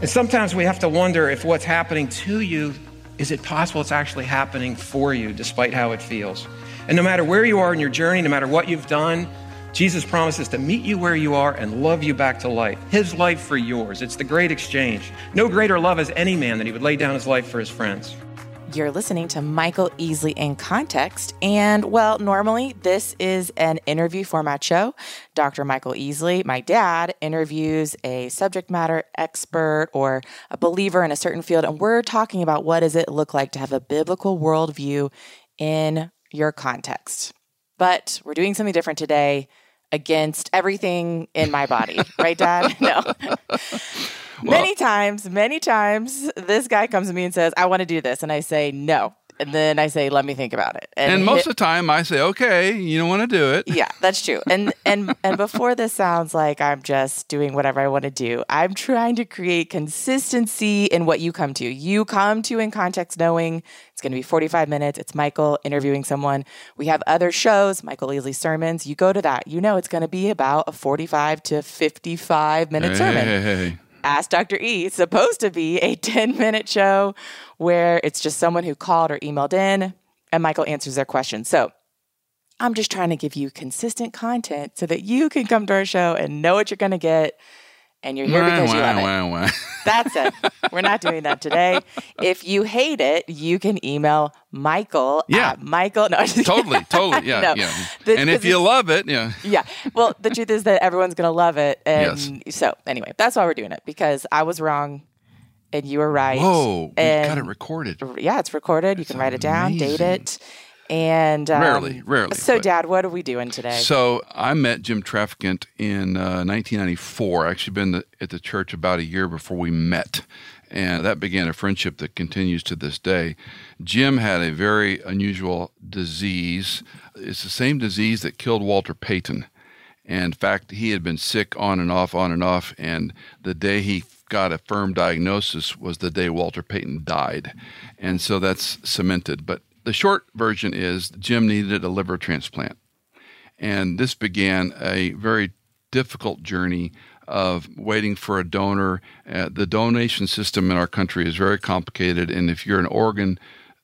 And sometimes we have to wonder if what's happening to you, is it possible it's actually happening for you, despite how it feels? And no matter where you are in your journey, no matter what you've done, Jesus promises to meet you where you are and love you back to life. His life for yours. It's the great exchange. No greater love has any man that he would lay down his life for his friends. You're listening to Michael Easley in Context. And well, normally this is an interview format show. Dr. Michael Easley, my dad, interviews a subject matter expert or a believer in a certain field. And we're talking about what does it look like to have a biblical worldview in your context. But we're doing something different today against everything in my body, right, Dad? No. Well, many times, many times, this guy comes to me and says, I want to do this. And I say, no. And then I say, let me think about it. And, and most of the time I say, okay, you don't want to do it. Yeah, that's true. And and and before this sounds like I'm just doing whatever I want to do, I'm trying to create consistency in what you come to. You come to in context knowing it's going to be 45 minutes. It's Michael interviewing someone. We have other shows, Michael Easley sermons. You go to that. You know it's going to be about a 45 to 55 minute hey, sermon. Hey, hey, Ask Dr. E. It's supposed to be a 10 minute show where it's just someone who called or emailed in and Michael answers their question. So I'm just trying to give you consistent content so that you can come to our show and know what you're going to get and you're here because you love it. That's it. We're not doing that today. If you hate it, you can email Michael yeah. Michael. No, totally, totally. Yeah, no. yeah. The, and if you love it, yeah. Yeah. Well, the truth is that everyone's going to love it. And yes. so, anyway, that's why we're doing it because I was wrong and you were right. Whoa, and got it recorded. Yeah, it's recorded. That's you can write it down, date it. And um, rarely, rarely. So, Dad, what are we doing today? So, I met Jim Traficant in uh, 1994. I actually been at the church about a year before we met, and that began a friendship that continues to this day. Jim had a very unusual disease. It's the same disease that killed Walter Payton. And in fact, he had been sick on and off, on and off. And the day he got a firm diagnosis was the day Walter Payton died. And so that's cemented. But the short version is Jim needed a liver transplant. And this began a very difficult journey of waiting for a donor. Uh, the donation system in our country is very complicated. And if you're an organ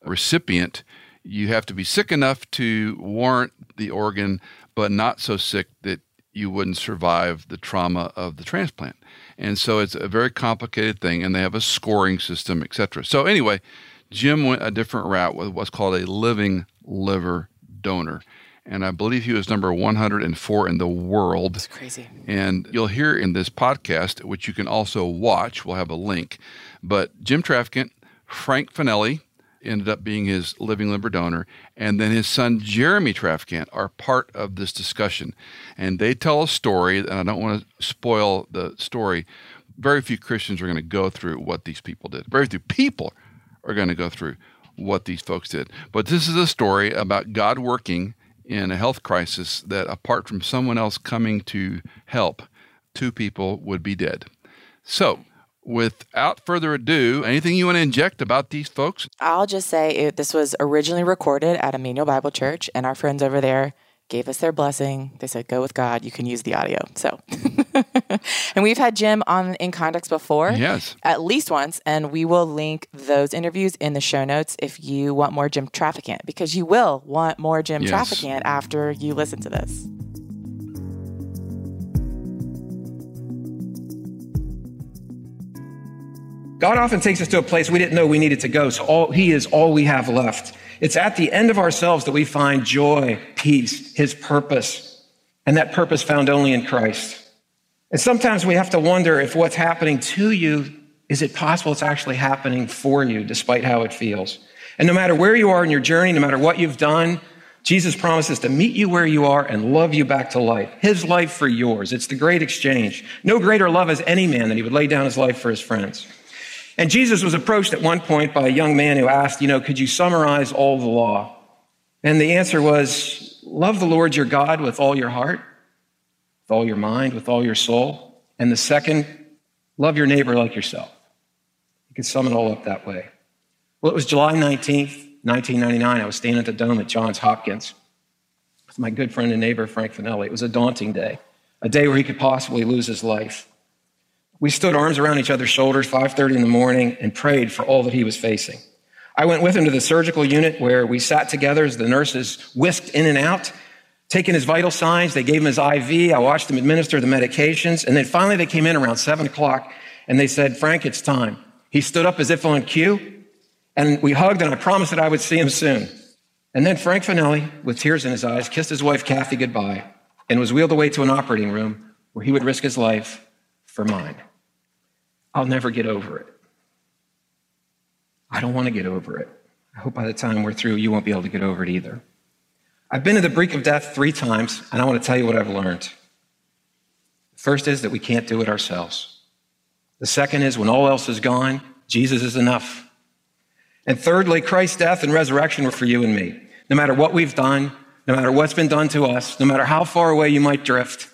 recipient, you have to be sick enough to warrant the organ, but not so sick that you wouldn't survive the trauma of the transplant. And so it's a very complicated thing, and they have a scoring system, etc. So, anyway, Jim went a different route with what's called a living liver donor. And I believe he was number 104 in the world. That's crazy. And you'll hear in this podcast, which you can also watch, we'll have a link. But Jim Traficant, Frank Finelli ended up being his living liver donor, and then his son Jeremy Traficant are part of this discussion. And they tell a story, and I don't want to spoil the story. Very few Christians are going to go through what these people did. Very few people are going to go through what these folks did. But this is a story about God working in a health crisis that, apart from someone else coming to help, two people would be dead. So, without further ado, anything you want to inject about these folks? I'll just say it, this was originally recorded at Immanuel Bible Church, and our friends over there gave us their blessing. They said, "Go with God. You can use the audio." So, and we've had Jim on in context before, yes, at least once, and we will link those interviews in the show notes if you want more Jim Traficant, because you will want more Jim yes. Traficant after you listen to this. God often takes us to a place we didn't know we needed to go. So all, He is all we have left. It's at the end of ourselves that we find joy, peace, His purpose, and that purpose found only in Christ. And sometimes we have to wonder if what's happening to you, is it possible it's actually happening for you, despite how it feels? And no matter where you are in your journey, no matter what you've done, Jesus promises to meet you where you are and love you back to life. His life for yours. It's the great exchange. No greater love has any man that he would lay down his life for his friends. And Jesus was approached at one point by a young man who asked, you know, could you summarize all the law? And the answer was, love the Lord your God with all your heart, with all your mind, with all your soul. And the second, love your neighbor like yourself. You could sum it all up that way. Well, it was July 19th, 1999. I was standing at the dome at Johns Hopkins with my good friend and neighbor, Frank Finelli. It was a daunting day, a day where he could possibly lose his life. We stood arms around each other's shoulders, 5:30 in the morning, and prayed for all that he was facing. I went with him to the surgical unit where we sat together as the nurses whisked in and out, taking his vital signs. They gave him his IV. I watched him administer the medications. And then finally they came in around seven o'clock and they said, Frank, it's time. He stood up as if on cue and we hugged and I promised that I would see him soon. And then Frank Finelli, with tears in his eyes, kissed his wife Kathy goodbye and was wheeled away to an operating room where he would risk his life for mine. I'll never get over it. I don't want to get over it. I hope by the time we're through, you won't be able to get over it either. I've been to the brink of death three times, and I want to tell you what I've learned. The first is that we can't do it ourselves. The second is when all else is gone, Jesus is enough. And thirdly, Christ's death and resurrection were for you and me. No matter what we've done, no matter what's been done to us, no matter how far away you might drift,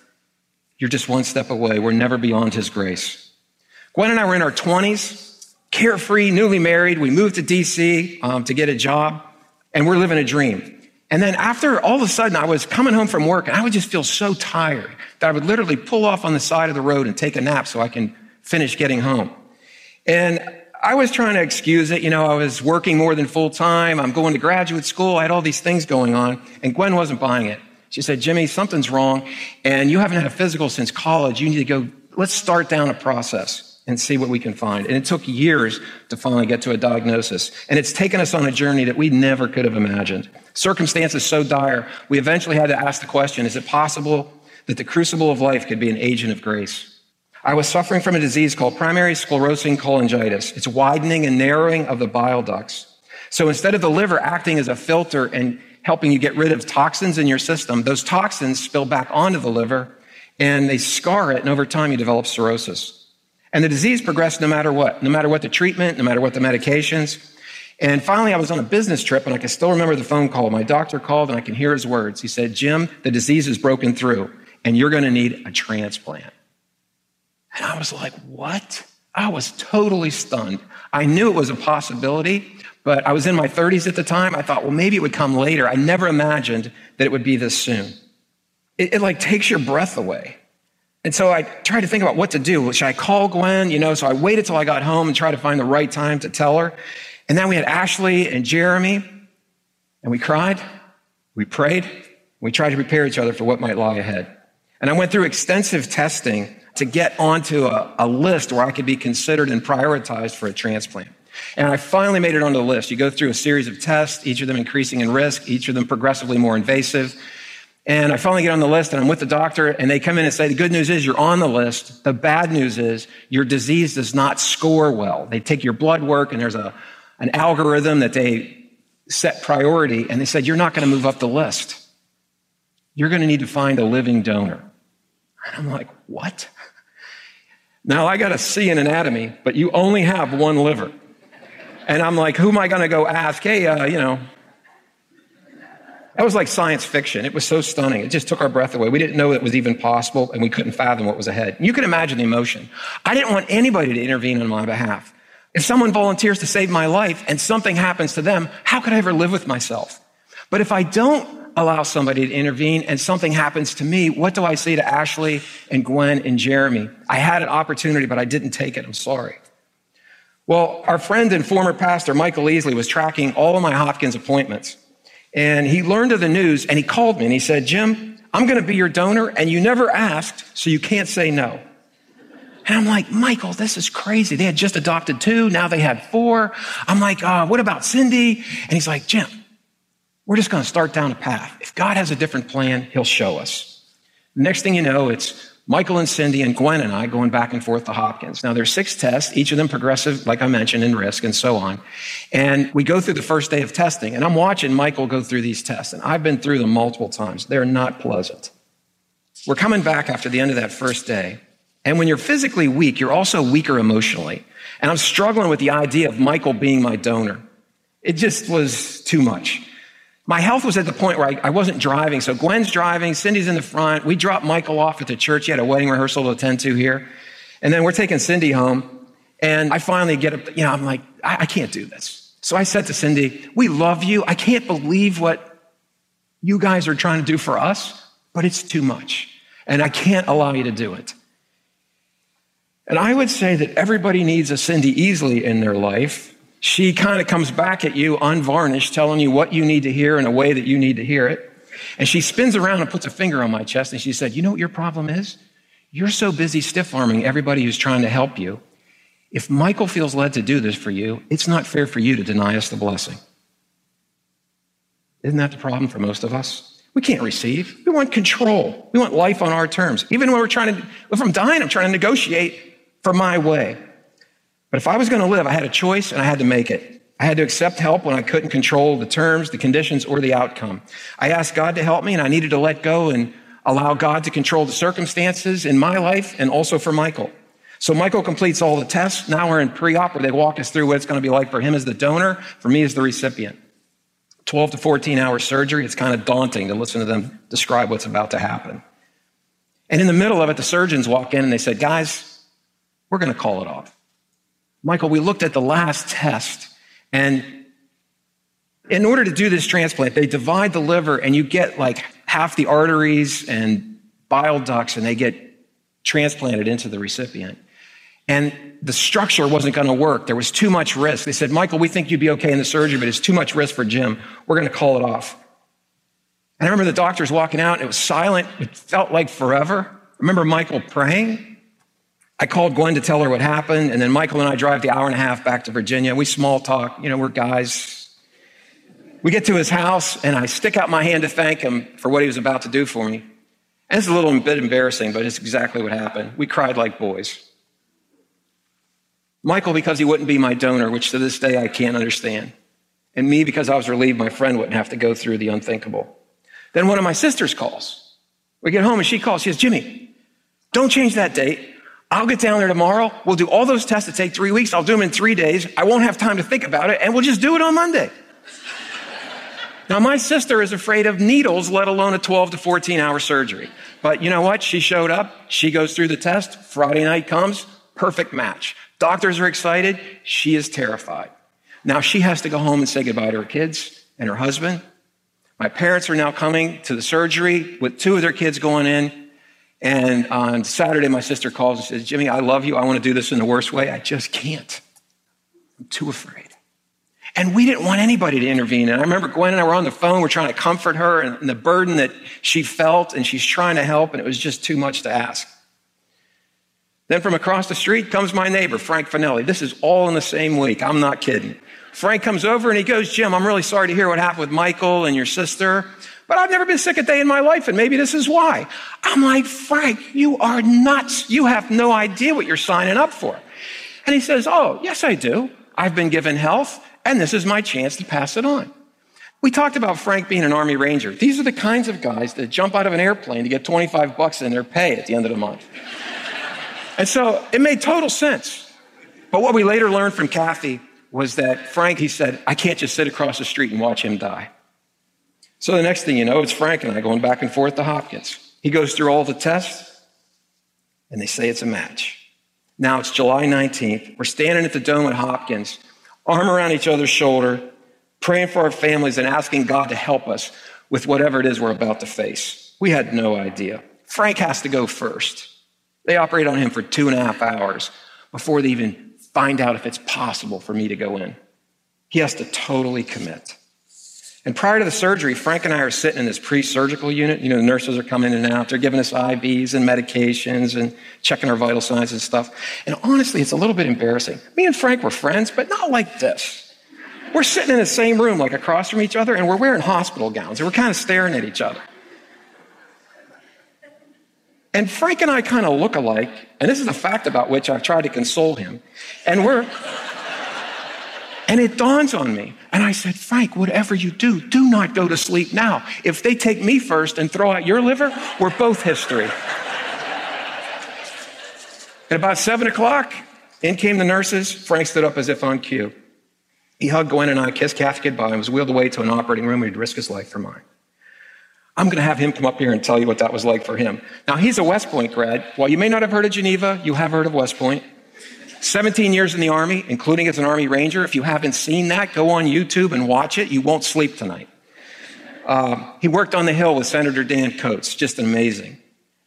you're just one step away. We're never beyond His grace. Gwen and I were in our 20s carefree, newly married. We moved to DC um, to get a job, and we're living a dream. And then after all of a sudden, I was coming home from work, and I would just feel so tired that I would literally pull off on the side of the road and take a nap so I can finish getting home. And I was trying to excuse it. You know, I was working more than full time. I'm going to graduate school. I had all these things going on, and Gwen wasn't buying it. She said, Jimmy, something's wrong, and you haven't had a physical since college. You need to go, let's start down a process and see what we can find. And it took years to finally get to a diagnosis. And it's taken us on a journey that we never could have imagined. Circumstances so dire, we eventually had to ask the question is it possible that the crucible of life could be an agent of grace? I was suffering from a disease called primary sclerosing cholangitis. It's widening and narrowing of the bile ducts. So instead of the liver acting as a filter and helping you get rid of toxins in your system, those toxins spill back onto the liver and they scar it, and over time you develop cirrhosis. And the disease progressed no matter what, no matter what the treatment, no matter what the medications. And finally, I was on a business trip and I can still remember the phone call. My doctor called and I can hear his words. He said, Jim, the disease is broken through and you're going to need a transplant. And I was like, what? I was totally stunned. I knew it was a possibility, but I was in my 30s at the time. I thought, well, maybe it would come later. I never imagined that it would be this soon. It, it like takes your breath away. And so I tried to think about what to do. Should I call Gwen? You know, so I waited till I got home and tried to find the right time to tell her. And then we had Ashley and Jeremy, and we cried, we prayed, we tried to prepare each other for what might lie ahead. And I went through extensive testing to get onto a, a list where I could be considered and prioritized for a transplant. And I finally made it onto the list. You go through a series of tests, each of them increasing in risk, each of them progressively more invasive. And I finally get on the list and I'm with the doctor and they come in and say, the good news is you're on the list. The bad news is your disease does not score well. They take your blood work and there's a, an algorithm that they set priority and they said, you're not going to move up the list. You're going to need to find a living donor. And I'm like, what? Now I got a C in anatomy, but you only have one liver. And I'm like, who am I going to go ask? Hey, uh, you know, that was like science fiction. It was so stunning. It just took our breath away. We didn't know it was even possible, and we couldn't fathom what was ahead. You can imagine the emotion. I didn't want anybody to intervene on my behalf. If someone volunteers to save my life and something happens to them, how could I ever live with myself? But if I don't allow somebody to intervene and something happens to me, what do I say to Ashley and Gwen and Jeremy? I had an opportunity, but I didn't take it. I'm sorry. Well, our friend and former pastor, Michael Easley, was tracking all of my Hopkins appointments. And he learned of the news and he called me and he said, Jim, I'm going to be your donor and you never asked, so you can't say no. And I'm like, Michael, this is crazy. They had just adopted two. Now they had four. I'm like, uh, what about Cindy? And he's like, Jim, we're just going to start down a path. If God has a different plan, he'll show us. Next thing you know, it's Michael and Cindy and Gwen and I going back and forth to Hopkins. Now there's six tests, each of them progressive, like I mentioned, in risk and so on. And we go through the first day of testing and I'm watching Michael go through these tests and I've been through them multiple times. They're not pleasant. We're coming back after the end of that first day. And when you're physically weak, you're also weaker emotionally. And I'm struggling with the idea of Michael being my donor. It just was too much my health was at the point where I, I, wasn't driving. So Gwen's driving, Cindy's in the front. We dropped Michael off at the church. He had a wedding rehearsal to attend to here. And then we're taking Cindy home. And I finally get up, you know, I'm like, I, I can't do this. So I said to Cindy, we love you. I can't believe what you guys are trying to do for us, but it's too much. And I can't allow you to do it. And I would say that everybody needs a Cindy Easley in their life. She kind of comes back at you unvarnished, telling you what you need to hear in a way that you need to hear it. And she spins around and puts a finger on my chest and she said, You know what your problem is? You're so busy stiff arming everybody who's trying to help you. If Michael feels led to do this for you, it's not fair for you to deny us the blessing. Isn't that the problem for most of us? We can't receive. We want control. We want life on our terms. Even when we're trying to, if I'm dying, I'm trying to negotiate for my way. But if I was going to live, I had a choice and I had to make it. I had to accept help when I couldn't control the terms, the conditions, or the outcome. I asked God to help me and I needed to let go and allow God to control the circumstances in my life and also for Michael. So Michael completes all the tests. Now we're in pre-op where they walk us through what it's going to be like for him as the donor, for me as the recipient. 12 to 14 hour surgery. It's kind of daunting to listen to them describe what's about to happen. And in the middle of it, the surgeons walk in and they said, guys, we're going to call it off. Michael, we looked at the last test and in order to do this transplant, they divide the liver and you get like half the arteries and bile ducts and they get transplanted into the recipient. And the structure wasn't going to work. There was too much risk. They said, Michael, we think you'd be okay in the surgery, but it's too much risk for Jim. We're going to call it off. And I remember the doctors walking out. It was silent. It felt like forever. I remember Michael praying. I called Gwen to tell her what happened, and then Michael and I drive the hour and a half back to Virginia. We small talk, you know, we're guys. We get to his house, and I stick out my hand to thank him for what he was about to do for me. And it's a little bit embarrassing, but it's exactly what happened. We cried like boys. Michael, because he wouldn't be my donor, which to this day I can't understand. And me, because I was relieved my friend wouldn't have to go through the unthinkable. Then one of my sisters calls. We get home and she calls. She says, Jimmy, don't change that date. I'll get down there tomorrow. We'll do all those tests that take three weeks. I'll do them in three days. I won't have time to think about it, and we'll just do it on Monday. now, my sister is afraid of needles, let alone a 12 to 14 hour surgery. But you know what? She showed up. She goes through the test. Friday night comes. Perfect match. Doctors are excited. She is terrified. Now she has to go home and say goodbye to her kids and her husband. My parents are now coming to the surgery with two of their kids going in. And on Saturday, my sister calls and says, Jimmy, I love you. I want to do this in the worst way. I just can't. I'm too afraid. And we didn't want anybody to intervene. And I remember Gwen and I were on the phone. We're trying to comfort her and the burden that she felt, and she's trying to help, and it was just too much to ask. Then from across the street comes my neighbor, Frank Finelli. This is all in the same week. I'm not kidding. Frank comes over and he goes, Jim, I'm really sorry to hear what happened with Michael and your sister. But I've never been sick a day in my life, and maybe this is why. I'm like, Frank, you are nuts. You have no idea what you're signing up for. And he says, Oh, yes, I do. I've been given health, and this is my chance to pass it on. We talked about Frank being an Army Ranger. These are the kinds of guys that jump out of an airplane to get 25 bucks in their pay at the end of the month. and so it made total sense. But what we later learned from Kathy was that Frank, he said, I can't just sit across the street and watch him die. So the next thing you know, it's Frank and I going back and forth to Hopkins. He goes through all the tests, and they say it's a match. Now it's July 19th. We're standing at the dome at Hopkins, arm around each other's shoulder, praying for our families and asking God to help us with whatever it is we're about to face. We had no idea. Frank has to go first. They operate on him for two and a half hours before they even find out if it's possible for me to go in. He has to totally commit. And prior to the surgery, Frank and I are sitting in this pre surgical unit. You know, the nurses are coming in and out. They're giving us IVs and medications and checking our vital signs and stuff. And honestly, it's a little bit embarrassing. Me and Frank were friends, but not like this. We're sitting in the same room, like across from each other, and we're wearing hospital gowns, and we're kind of staring at each other. And Frank and I kind of look alike, and this is a fact about which I've tried to console him. And we're. And it dawns on me. And I said, Frank, whatever you do, do not go to sleep now. If they take me first and throw out your liver, we're both history. At about seven o'clock, in came the nurses. Frank stood up as if on cue. He hugged Gwen and I, kissed Kathy goodbye, and was wheeled away to an operating room where he'd risk his life for mine. I'm going to have him come up here and tell you what that was like for him. Now, he's a West Point grad. While you may not have heard of Geneva, you have heard of West Point. 17 years in the Army, including as an Army Ranger. If you haven't seen that, go on YouTube and watch it. You won't sleep tonight. Uh, he worked on the Hill with Senator Dan Coats, just amazing.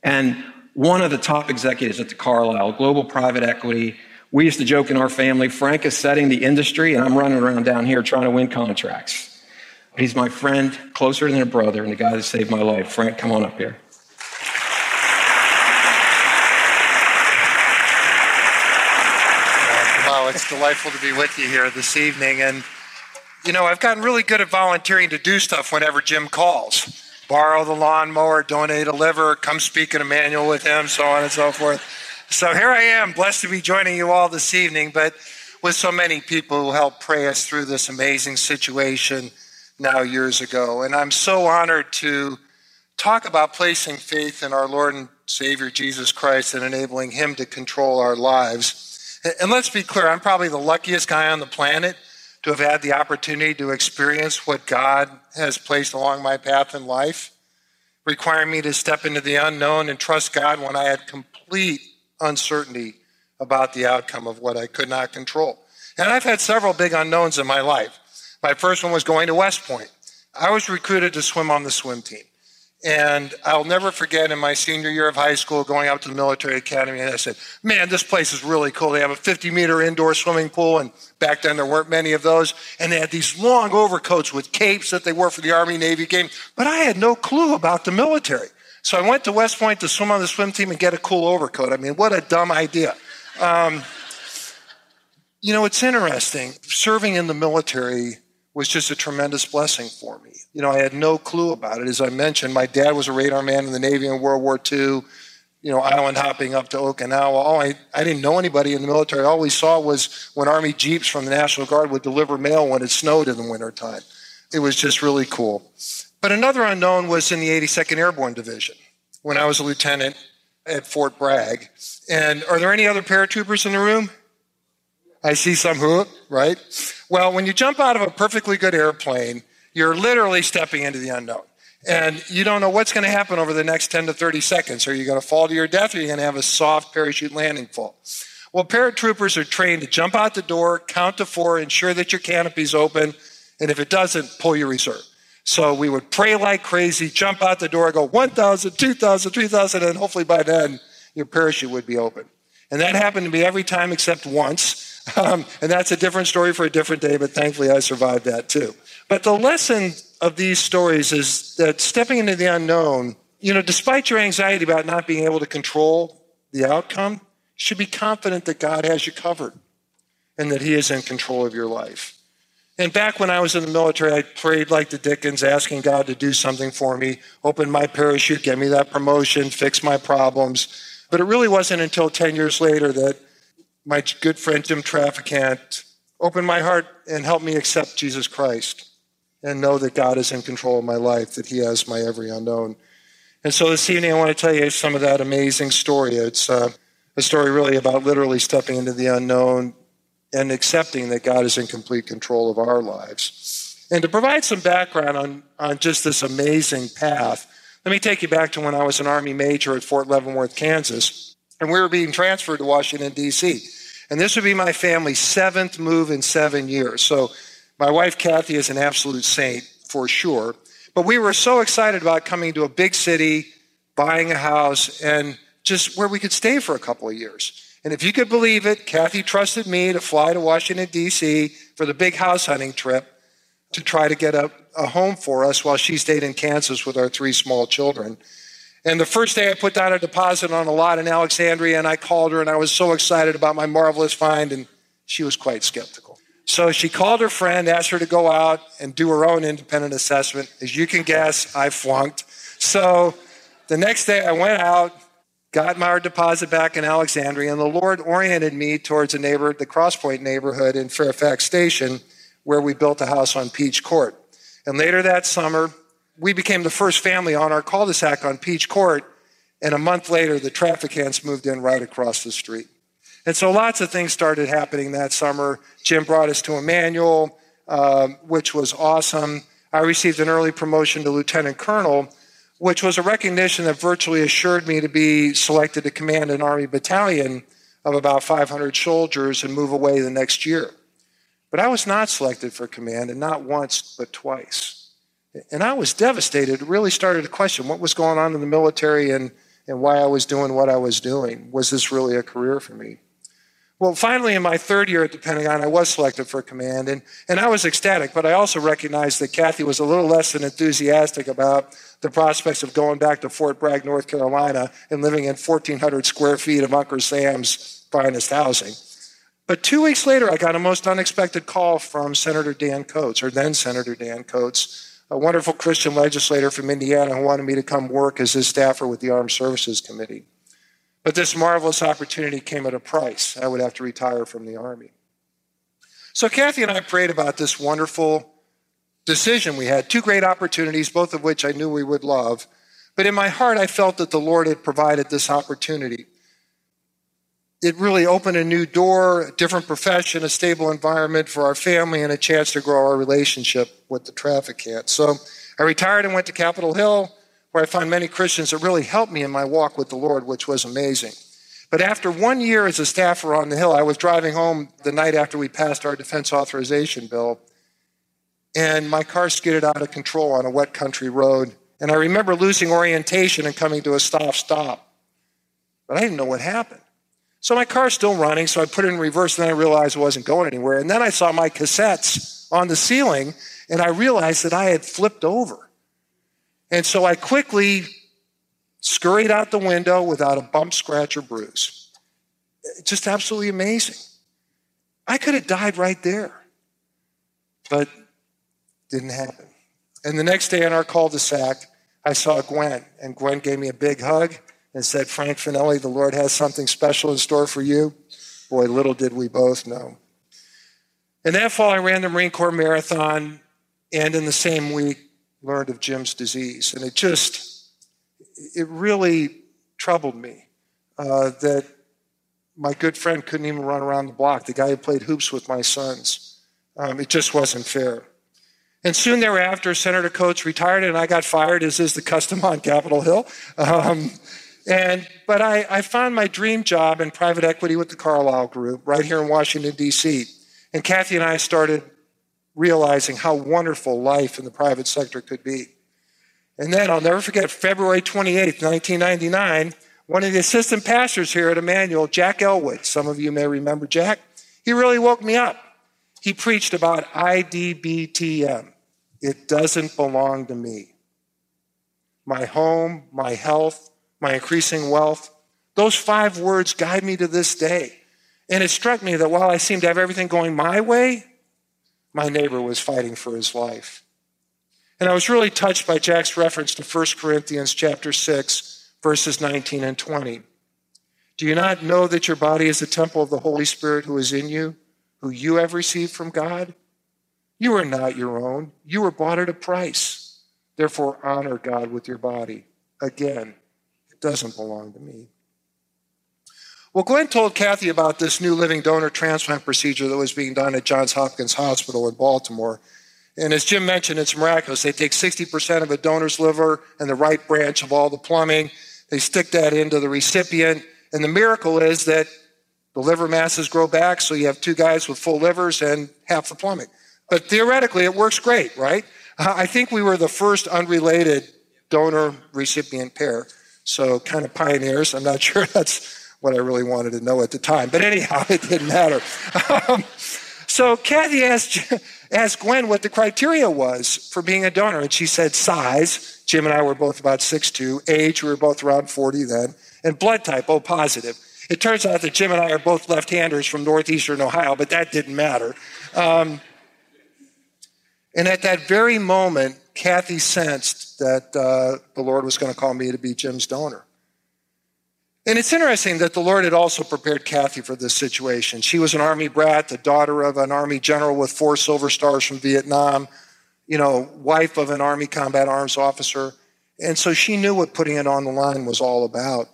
And one of the top executives at the Carlyle, global private equity. We used to joke in our family, Frank is setting the industry, and I'm running around down here trying to win contracts. He's my friend, closer than a brother, and the guy that saved my life. Frank, come on up here. It's delightful to be with you here this evening. And, you know, I've gotten really good at volunteering to do stuff whenever Jim calls borrow the lawnmower, donate a liver, come speak in Immanuel with him, so on and so forth. So here I am, blessed to be joining you all this evening, but with so many people who helped pray us through this amazing situation now years ago. And I'm so honored to talk about placing faith in our Lord and Savior Jesus Christ and enabling Him to control our lives. And let's be clear, I'm probably the luckiest guy on the planet to have had the opportunity to experience what God has placed along my path in life, requiring me to step into the unknown and trust God when I had complete uncertainty about the outcome of what I could not control. And I've had several big unknowns in my life. My first one was going to West Point. I was recruited to swim on the swim team. And I'll never forget in my senior year of high school going out to the military academy, and I said, Man, this place is really cool. They have a 50 meter indoor swimming pool, and back then there weren't many of those. And they had these long overcoats with capes that they wore for the Army Navy game. But I had no clue about the military. So I went to West Point to swim on the swim team and get a cool overcoat. I mean, what a dumb idea. Um, you know, it's interesting. Serving in the military was just a tremendous blessing for me. You know, I had no clue about it. As I mentioned, my dad was a radar man in the Navy in World War II, you know, island hopping up to Okinawa. All I, I didn't know anybody in the military. All we saw was when Army Jeeps from the National Guard would deliver mail when it snowed in the wintertime. It was just really cool. But another unknown was in the 82nd Airborne Division when I was a lieutenant at Fort Bragg. And are there any other paratroopers in the room? I see some who, right? Well, when you jump out of a perfectly good airplane, you're literally stepping into the unknown. And you don't know what's going to happen over the next 10 to 30 seconds. Are you going to fall to your death or are you going to have a soft parachute landing fall? Well, paratroopers are trained to jump out the door, count to four, ensure that your canopy's open, and if it doesn't, pull your reserve. So we would pray like crazy, jump out the door, go 1,000, 2,000, 3,000, and hopefully by then your parachute would be open. And that happened to me every time except once. Um, and that's a different story for a different day, but thankfully I survived that too. But the lesson of these stories is that stepping into the unknown, you know, despite your anxiety about not being able to control the outcome, you should be confident that God has you covered and that He is in control of your life. And back when I was in the military, I prayed like the Dickens, asking God to do something for me, open my parachute, get me that promotion, fix my problems. But it really wasn't until 10 years later that my good friend Jim Traficant opened my heart and helped me accept Jesus Christ and know that God is in control of my life, that He has my every unknown. And so this evening, I want to tell you some of that amazing story. It's uh, a story really about literally stepping into the unknown and accepting that God is in complete control of our lives. And to provide some background on, on just this amazing path, let me take you back to when I was an Army major at Fort Leavenworth, Kansas, and we were being transferred to Washington, D.C. And this would be my family's seventh move in seven years. So my wife, Kathy, is an absolute saint for sure. But we were so excited about coming to a big city, buying a house, and just where we could stay for a couple of years. And if you could believe it, Kathy trusted me to fly to Washington, D.C. for the big house hunting trip to try to get a, a home for us while she stayed in Kansas with our three small children. And the first day I put down a deposit on a lot in Alexandria, and I called her, and I was so excited about my marvelous find, and she was quite skeptical. So she called her friend, asked her to go out and do her own independent assessment. As you can guess, I flunked. So the next day I went out, got my deposit back in Alexandria, and the Lord oriented me towards a neighbor, the Crosspointe neighborhood in Fairfax Station, where we built a house on Peach Court. And later that summer, we became the first family on our cul-de-sac on Peach Court, and a month later, the Traficants moved in right across the street. And so lots of things started happening that summer. Jim brought us to Immanuel, uh, which was awesome. I received an early promotion to lieutenant colonel, which was a recognition that virtually assured me to be selected to command an Army battalion of about 500 soldiers and move away the next year. But I was not selected for command, and not once, but twice. And I was devastated. It really started to question what was going on in the military and and why I was doing what I was doing. Was this really a career for me? Well, finally, in my third year at the Pentagon, I was selected for command, and, and I was ecstatic, but I also recognized that Kathy was a little less than enthusiastic about the prospects of going back to Fort Bragg, North Carolina, and living in 1,400 square feet of Uncle Sam's finest housing. But two weeks later, I got a most unexpected call from Senator Dan Coats, or then Senator Dan Coats, a wonderful Christian legislator from Indiana who wanted me to come work as his staffer with the Armed Services Committee. But this marvelous opportunity came at a price. I would have to retire from the Army. So Kathy and I prayed about this wonderful decision we had, two great opportunities, both of which I knew we would love. But in my heart, I felt that the Lord had provided this opportunity. It really opened a new door, a different profession, a stable environment for our family, and a chance to grow our relationship with the Traficant. So I retired and went to Capitol Hill where I found many Christians that really helped me in my walk with the Lord, which was amazing. But after one year as a staffer on the Hill, I was driving home the night after we passed our defense authorization bill, and my car skidded out of control on a wet country road. And I remember losing orientation and coming to a stop stop. But I didn't know what happened. So my car's still running, so I put it in reverse, and then I realized it wasn't going anywhere. And then I saw my cassettes on the ceiling, and I realized that I had flipped over. And so I quickly scurried out the window without a bump, scratch, or bruise. Just absolutely amazing. I could have died right there, but didn't happen. And the next day on our cul-de-sac, I saw Gwen, and Gwen gave me a big hug and said, Frank Finelli, the Lord has something special in store for you. Boy, little did we both know. And that fall, I ran the Marine Corps Marathon, and in the same week, learned of Jim's disease. And it just, it really troubled me uh, that my good friend couldn't even run around the block, the guy who played hoops with my sons. Um, it just wasn't fair. And soon thereafter, Senator Coats retired and I got fired, as is the custom on Capitol Hill. Um, and, but I, I found my dream job in private equity with the Carlyle Group right here in Washington, D.C. And Kathy and I started realizing how wonderful life in the private sector could be. And then I'll never forget February 28, 1999, one of the assistant pastors here at Immanuel, Jack Elwood, some of you may remember Jack, he really woke me up. He preached about IDBTM. It doesn't belong to me. My home, my health, my increasing wealth, those five words guide me to this day. And it struck me that while I seemed to have everything going my way, my neighbor was fighting for his life. And I was really touched by Jack's reference to 1 Corinthians chapter 6, verses 19 and 20. Do you not know that your body is a temple of the Holy Spirit who is in you, who you have received from God? You are not your own. You were bought at a price. Therefore, honor God with your body. Again, doesn't belong to me. Well, Gwen told Kathy about this new living donor transplant procedure that was being done at Johns Hopkins Hospital in Baltimore. And as Jim mentioned, it's miraculous. They take 60% of a donor's liver and the right branch of all the plumbing. They stick that into the recipient. And the miracle is that the liver masses grow back, so you have two guys with full livers and half the plumbing. But theoretically, it works great, right? I think we were the first unrelated donor recipient pair. So, kind of pioneers. I'm not sure that's what I really wanted to know at the time. But anyhow, it didn't matter. Um, so Kathy asked, asked Gwen what the criteria was for being a donor, and she said size. Jim and I were both about 6'2. Age, we were both around 40 then. And blood type, O positive. It turns out that Jim and I are both left handers from northeastern Ohio, but that didn't matter. Um, and at that very moment, Kathy sensed that uh, the Lord was going to call me to be Jim's donor. And it's interesting that the Lord had also prepared Kathy for this situation. She was an Army brat, the daughter of an Army general with four Silver Stars from Vietnam, you know, wife of an Army combat arms officer. And so she knew what putting it on the line was all about.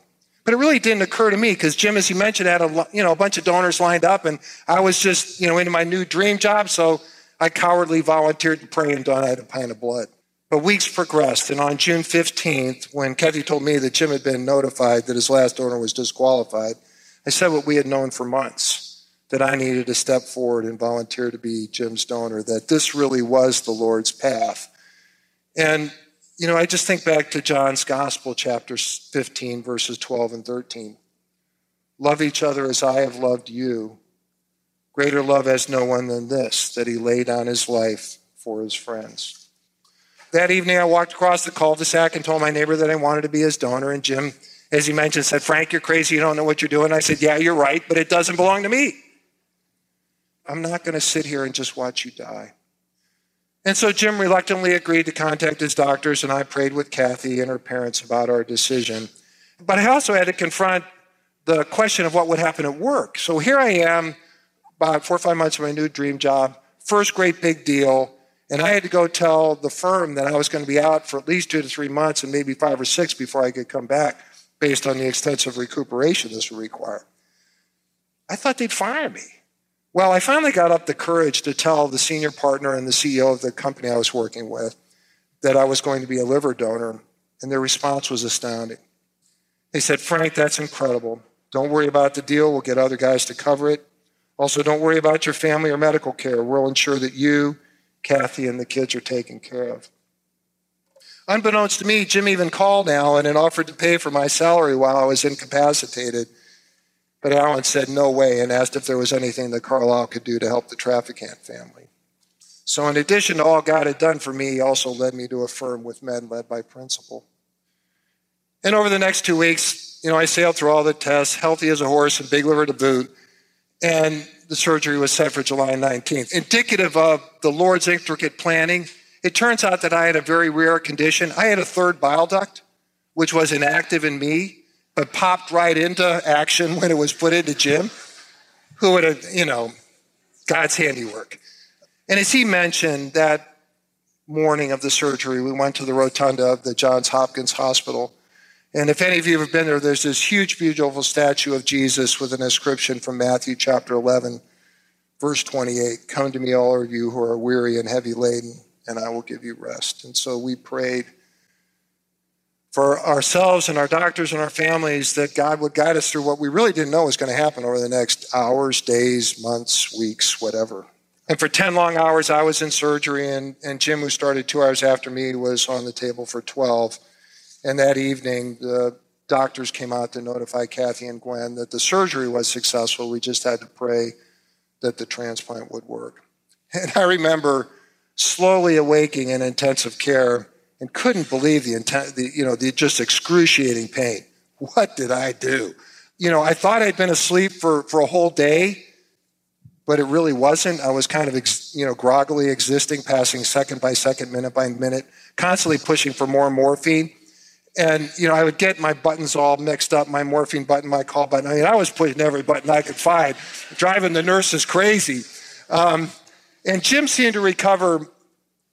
But it really didn't occur to me because Jim, as you mentioned, had a, you know, a bunch of donors lined up and I was just, you know, into my new dream job. So I cowardly volunteered to pray and donate a pint of blood. But weeks progressed, and on June 15th, when Kathy told me that Jim had been notified that his last donor was disqualified, I said what we had known for months that I needed to step forward and volunteer to be Jim's donor, that this really was the Lord's path. And, You know, I just think back to John's Gospel, chapter 15, verses 12 and 13. Love each other as I have loved you. Greater love has no one than this, that he laid down his life for his friends. That evening, I walked across the cul-de-sac and told my neighbor that I wanted to be his donor. And Jim, as he mentioned, said, Frank, you're crazy. You don't know what you're doing. I said, Yeah, you're right, but it doesn't belong to me. I'm not going to sit here and just watch you die. And so Jim reluctantly agreed to contact his doctors, and I prayed with Kathy and her parents about our decision. But I also had to confront the question of what would happen at work. So here I am, about four or five months of my new dream job, first great big deal, and I had to go tell the firm that I was going to be out for at least two to three months and maybe five or six before I could come back based on the extensive recuperation this would require. I thought they'd fire me. Well, I finally got up the courage to tell the senior partner and the CEO of the company I was working with that I was going to be a liver donor, and their response was astounding. They said, Frank, that's incredible. Don't worry about the deal. We'll get other guys to cover it. Also, don't worry about your family or medical care. We'll ensure that you, Kathy, and the kids are taken care of. Unbeknownst to me, Jim even called Alan and offered to pay for my salary while I was incapacitated. But Alan said no way and asked if there was anything that Carlyle could do to help the Traficant family. So, in addition to all God had done for me, he also led me to a firm with men led by principle. And over the next two weeks, you know, I sailed through all the tests, healthy as a horse and big liver to boot. And the surgery was set for July 19th. Indicative of the Lord's intricate planning, it turns out that I had a very rare condition. I had a third bile duct, which was inactive in me but popped right into action when it was put into Jim, who would have, you know, God's handiwork. And as he mentioned, that morning of the surgery, we went to the rotunda of the Johns Hopkins Hospital. And if any of you have been there, there's this huge, beautiful statue of Jesus with an inscription from Matthew chapter 11, verse 28 Come to me, all of you who are weary and heavy laden, and I will give you rest. And so we prayed for ourselves and our doctors and our families that God would guide us through what we really didn't know was going to happen over the next hours, days, months, weeks, whatever. And for 10 long hours, I was in surgery, and, and Jim, who started two hours after me, was on the table for 12. And that evening, the doctors came out to notify Kathy and Gwen that the surgery was successful. We just had to pray that the transplant would work. And I remember slowly awaking in intensive care and couldn't believe the, intent, the you know, the just excruciating pain. What did I do? You know, I thought I'd been asleep for, for a whole day, but it really wasn't. I was kind of, ex, you know, groggily existing, passing second by second, minute by minute, constantly pushing for more morphine. And, you know, I would get my buttons all mixed up, my morphine button, my call button. I mean, I was pushing every button I could find, driving the nurses crazy. Um, and Jim seemed to recover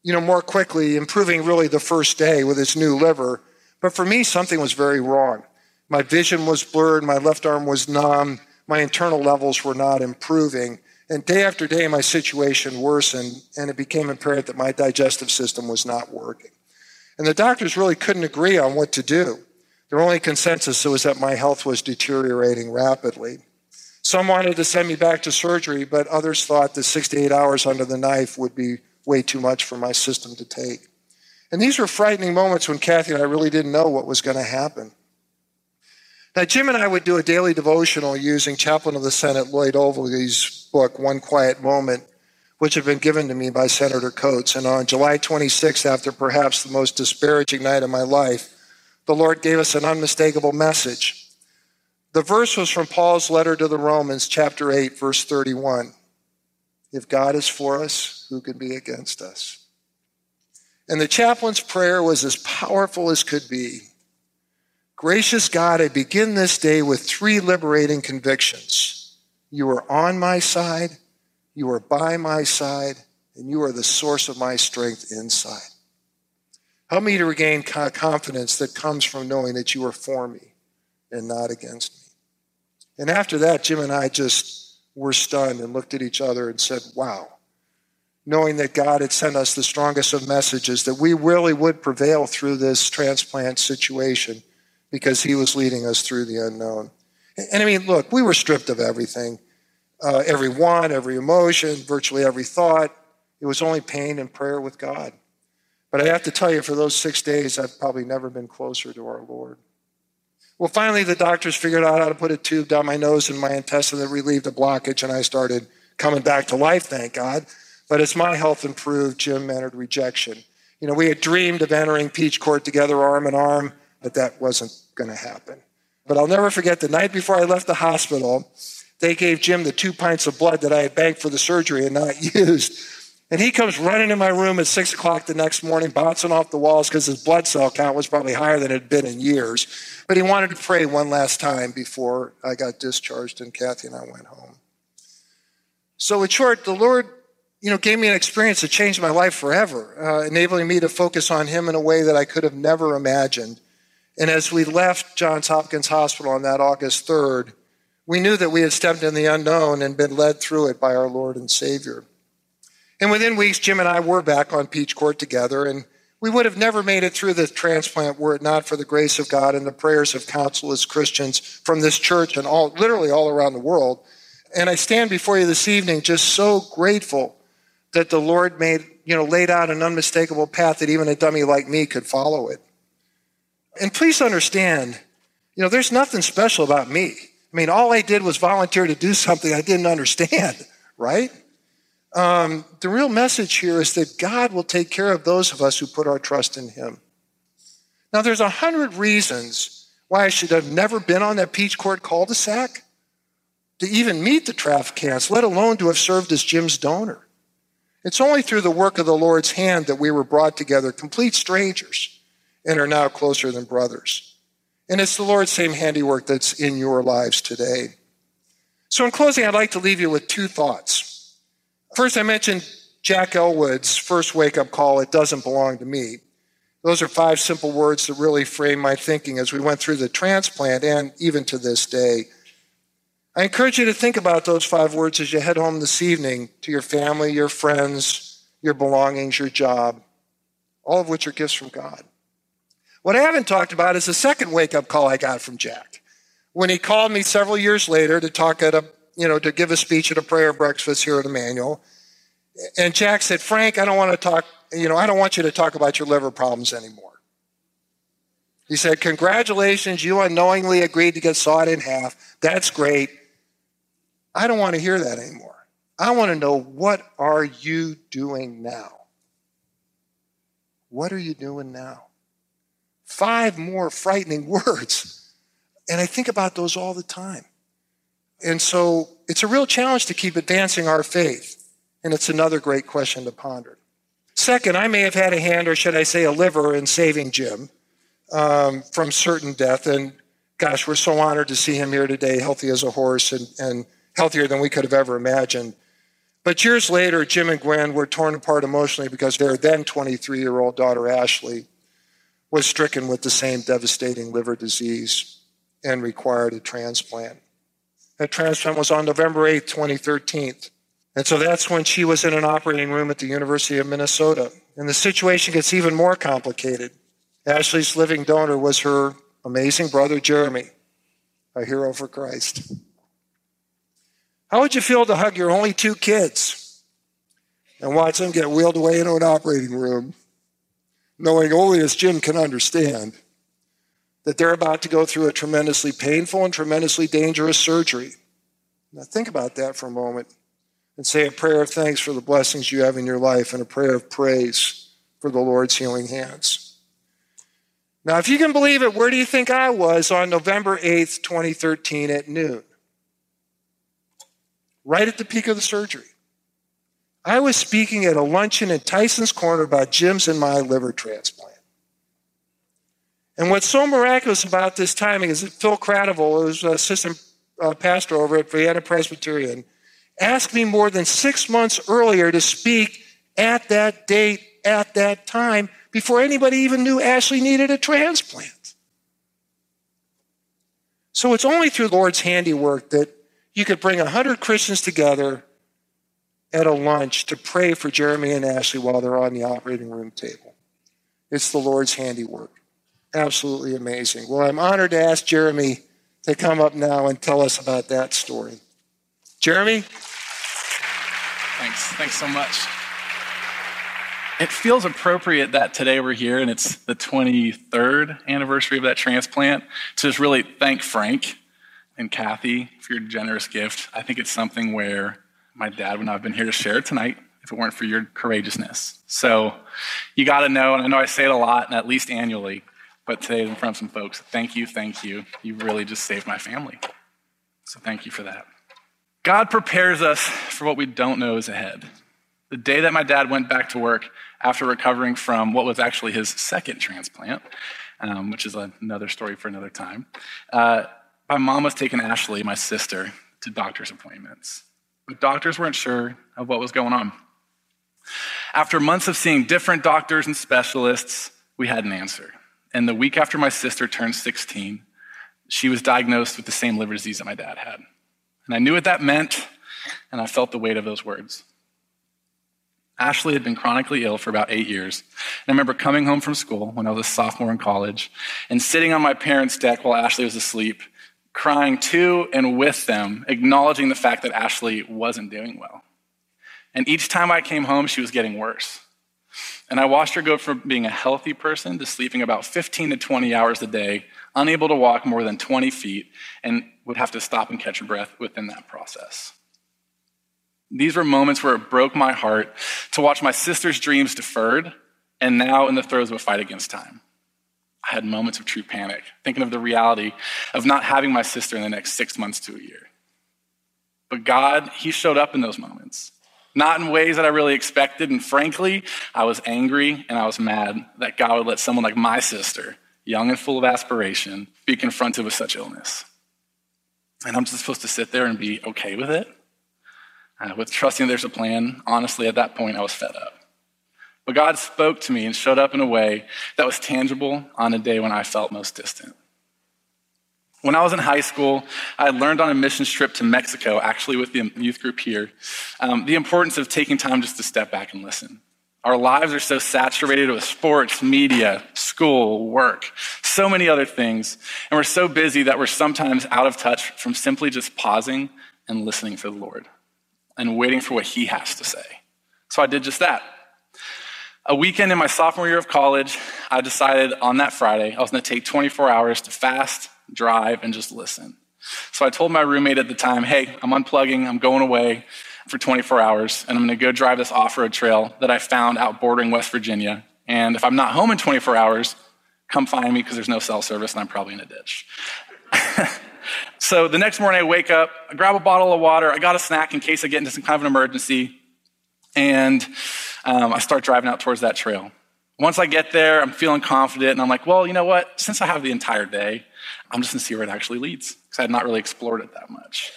you know, more quickly, improving really the first day with his new liver. But for me, something was very wrong. My vision was blurred, my left arm was numb, my internal levels were not improving. And day after day, my situation worsened, and it became apparent that my digestive system was not working. And the doctors really couldn't agree on what to do. Their only consensus was that my health was deteriorating rapidly. Some wanted to send me back to surgery, but others thought that 68 hours under the knife would be way too much for my system to take. And these were frightening moments when Kathy and I really didn't know what was going to happen. Now, Jim and I would do a daily devotional using Chaplain of the Senate Lloyd Ogilvie's book, One Quiet Moment, which had been given to me by Senator Coats. And on July 26th, after perhaps the most disparaging night of my life, the Lord gave us an unmistakable message. The verse was from Paul's letter to the Romans, chapter 8, verse 31. If God is for us, who can be against us? And the chaplain's prayer was as powerful as could be. Gracious God, I begin this day with three liberating convictions. You are on my side, you are by my side, and you are the source of my strength inside. Help me to regain confidence that comes from knowing that you are for me and not against me. And after that, Jim and I just were stunned and looked at each other and said, Wow. Knowing that God had sent us the strongest of messages, that we really would prevail through this transplant situation because He was leading us through the unknown. And I mean, look, we were stripped of everything uh, every want, every emotion, virtually every thought. It was only pain and prayer with God. But I have to tell you, for those six days, I've probably never been closer to our Lord. Well, finally, the doctors figured out how to put a tube down my nose and my intestine that relieved the blockage, and I started coming back to life, thank God. But as my health improved, Jim entered rejection. You know, we had dreamed of entering Peach Court together, arm in arm, but that wasn't going to happen. But I'll never forget the night before I left the hospital, they gave Jim the two pints of blood that I had banked for the surgery and not used. And he comes running in my room at six o'clock the next morning, bouncing off the walls because his blood cell count was probably higher than it had been in years. But he wanted to pray one last time before I got discharged and Kathy and I went home. So, in short, the Lord, you know, gave me an experience that changed my life forever, uh, enabling me to focus on Him in a way that I could have never imagined. And as we left Johns Hopkins Hospital on that August 3rd, we knew that we had stepped in the unknown and been led through it by our Lord and Savior. And within weeks, Jim and I were back on Peach Court together, and we would have never made it through the transplant were it not for the grace of God and the prayers of countless Christians from this church and all, literally all around the world. And I stand before you this evening just so grateful that the Lord made, you know, laid out an unmistakable path that even a dummy like me could follow it. And please understand, you know, there's nothing special about me. I mean, all I did was volunteer to do something I didn't understand, right? Um, the real message here is that God will take care of those of us who put our trust in Him. Now, there's a hundred reasons why I should have never been on that Peach Court cul-de-sac to even meet the Traficants, let alone to have served as Jim's donor. It's only through the work of the Lord's hand that we were brought together, complete strangers, and are now closer than brothers. And it's the Lord's same handiwork that's in your lives today. So, in closing, I'd like to leave you with two thoughts. First, I mentioned Jack Elwood's first wake up call, It Doesn't Belong to Me. Those are five simple words that really frame my thinking as we went through the transplant and even to this day. I encourage you to think about those five words as you head home this evening to your family, your friends, your belongings, your job, all of which are gifts from God. What I haven't talked about is the second wake up call I got from Jack. When he called me several years later to talk at a you know, to give a speech at a prayer breakfast here at Immanuel. And Jack said, Frank, I don't want to talk, you know, I don't want you to talk about your liver problems anymore. He said, Congratulations, you unknowingly agreed to get sawed in half. That's great. I don't want to hear that anymore. I want to know what are you doing now? What are you doing now? Five more frightening words. And I think about those all the time. And so it's a real challenge to keep advancing our faith. And it's another great question to ponder. Second, I may have had a hand, or should I say a liver, in saving Jim um, from certain death. And gosh, we're so honored to see him here today, healthy as a horse and, and healthier than we could have ever imagined. But years later, Jim and Gwen were torn apart emotionally because their then 23 year old daughter, Ashley, was stricken with the same devastating liver disease and required a transplant. That transplant was on November 8, 2013. And so that's when she was in an operating room at the University of Minnesota. And the situation gets even more complicated. Ashley's living donor was her amazing brother, Jeremy, a hero for Christ. How would you feel to hug your only two kids and watch them get wheeled away into an operating room, knowing only as Jim can understand that they're about to go through a tremendously painful and tremendously dangerous surgery. Now, think about that for a moment and say a prayer of thanks for the blessings you have in your life and a prayer of praise for the Lord's healing hands. Now, if you can believe it, where do you think I was on November 8th, 2013 at noon? Right at the peak of the surgery. I was speaking at a luncheon in Tyson's Corner about Jim's and my liver transplant. And what's so miraculous about this timing is that Phil Cradival, who's assistant uh, pastor over at Vienna Presbyterian, asked me more than six months earlier to speak at that date, at that time, before anybody even knew Ashley needed a transplant. So it's only through the Lord's handiwork that you could bring 100 Christians together at a lunch to pray for Jeremy and Ashley while they're on the operating room table. It's the Lord's handiwork absolutely amazing. Well, I'm honored to ask Jeremy to come up now and tell us about that story. Jeremy? Thanks. Thanks so much. it feels appropriate that today we're here and it's the 23rd anniversary of that transplant to just really thank Frank and Kathy for your generous gift. I think it's something where my dad would not have been here to share tonight if it weren't for your courageousness. So you got to know, and I know I say it a lot and at least annually, but today in front of some folks, thank you, thank you. You really just saved my family. So thank you for that. God prepares us for what we don't know is ahead. The day that my dad went back to work after recovering from what was actually his second transplant, um, which is another story for another time, uh, my mom was taking Ashley, my sister, to doctor's appointments. But doctors weren't sure of what was going on. After months of seeing different doctors and specialists, we had an answer. And the week after my sister turned 16, she was diagnosed with the same liver disease that my dad had. And I knew what that meant, and I felt the weight of those words. Ashley had been chronically ill for about eight years. And I remember coming home from school when I was a sophomore in college and sitting on my parents' deck while Ashley was asleep, crying to and with them, acknowledging the fact that Ashley wasn't doing well. And each time I came home, she was getting worse. And I watched her go from being a healthy person to sleeping about 15 to 20 hours a day, unable to walk more than 20 feet, and would have to stop and catch her breath within that process. These were moments where it broke my heart to watch my sister's dreams deferred and now in the throes of a fight against time. I had moments of true panic, thinking of the reality of not having my sister in the next six months to a year. But God, He showed up in those moments, not in ways that I really expected. And frankly, I was angry and I was mad that God would let someone like my sister, young and full of aspiration, be confronted with such illness. And I'm just supposed to sit there and be okay with it? Uh, with trusting there's a plan, honestly, at that point, I was fed up. But God spoke to me and showed up in a way that was tangible on a day when I felt most distant. When I was in high school, I learned on a missions trip to Mexico, actually with the youth group here, um, the importance of taking time just to step back and listen. Our lives are so saturated with sports, media, school, work, so many other things. And we're so busy that we're sometimes out of touch from simply just pausing and listening for the Lord and waiting for what he has to say. So I did just that. A weekend in my sophomore year of college, I decided on that Friday I was going to take 24 hours to fast, drive, and just listen. So I told my roommate at the time, hey, I'm unplugging, I'm going away for 24 hours, and I'm going to go drive this off road trail that I found out bordering West Virginia. And if I'm not home in 24 hours, come find me because there's no cell service and I'm probably in a ditch. So the next morning I wake up, I grab a bottle of water, I got a snack in case I get into some kind of an emergency, and um, I start driving out towards that trail. Once I get there, I'm feeling confident, and I'm like, well, you know what? Since I have the entire day, I'm just gonna see where it actually leads, because I had not really explored it that much.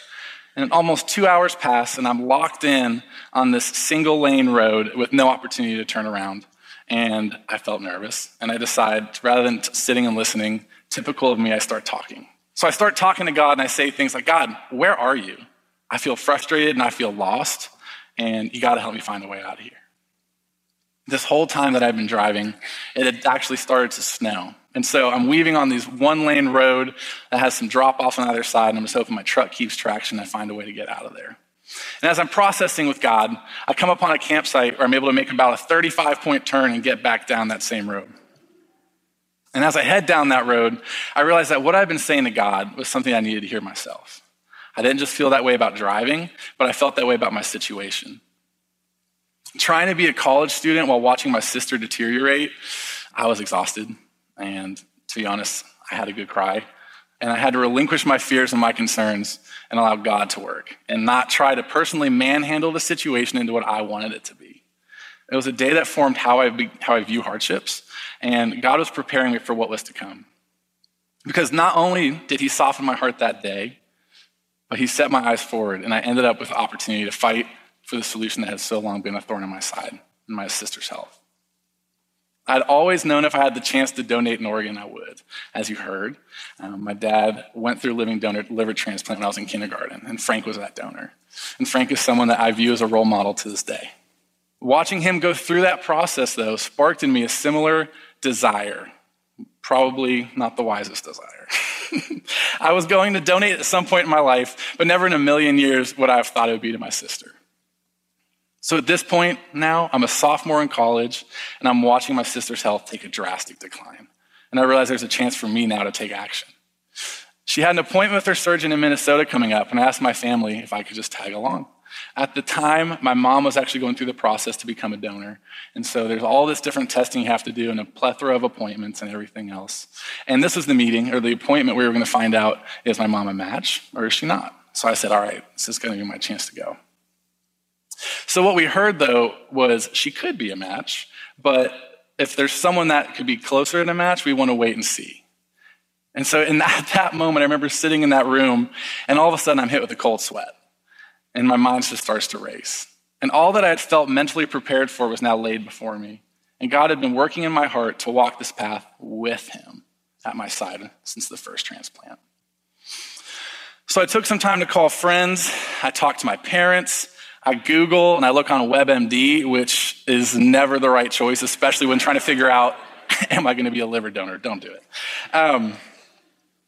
And almost two hours pass, and I'm locked in on this single lane road with no opportunity to turn around. And I felt nervous, and I decide rather than t- sitting and listening, typical of me, I start talking. So I start talking to God and I say things like, God, where are you? I feel frustrated and I feel lost, and you got to help me find a way out of here. This whole time that I've been driving, it had actually started to snow. And so I'm weaving on this one lane road that has some drop offs on either side, and I'm just hoping my truck keeps traction and I find a way to get out of there. And as I'm processing with God, I come upon a campsite where I'm able to make about a 35 point turn and get back down that same road. And as I head down that road, I realize that what I've been saying to God was something I needed to hear myself. I didn't just feel that way about driving, but I felt that way about my situation. Trying to be a college student while watching my sister deteriorate, I was exhausted. And to be honest, I had a good cry. And I had to relinquish my fears and my concerns and allow God to work and not try to personally manhandle the situation into what I wanted it to be. It was a day that formed how I, be, how I view hardships and God was preparing me for what was to come. Because not only did He soften my heart that day, but He set my eyes forward, and I ended up with the opportunity to fight for the solution that had so long been a thorn in my side in my sister's health. I'd always known if I had the chance to donate an organ, I would. As you heard, um, my dad went through living donor liver transplant when I was in kindergarten, and Frank was that donor. And Frank is someone that I view as a role model to this day. Watching him go through that process, though, sparked in me a similar desire. Probably not the wisest desire. I was going to donate at some point in my life, but never in a million years would I have thought it would be to my sister. So at this point now, I'm a sophomore in college and I'm watching my sister's health take a drastic decline. And I realize there's a chance for me now to take action. She had an appointment with her surgeon in Minnesota coming up, and I asked my family if I could just tag along. At the time, my mom was actually going through the process to become a donor. And so there's all this different testing you have to do and a plethora of appointments and everything else. And this was the meeting or the appointment where we were going to find out is my mom a match or is she not? So I said, all right, this is going to be my chance to go. So what we heard though was she could be a match, but if there's someone that could be closer to a match, we want to wait and see. And so in that, that moment, I remember sitting in that room and all of a sudden I'm hit with a cold sweat and my mind just starts to race. And all that I had felt mentally prepared for was now laid before me. And God had been working in my heart to walk this path with Him at my side since the first transplant. So I took some time to call friends. I talked to my parents. I Google and I look on WebMD, which is never the right choice, especially when trying to figure out, am I going to be a liver donor? Don't do it. Um,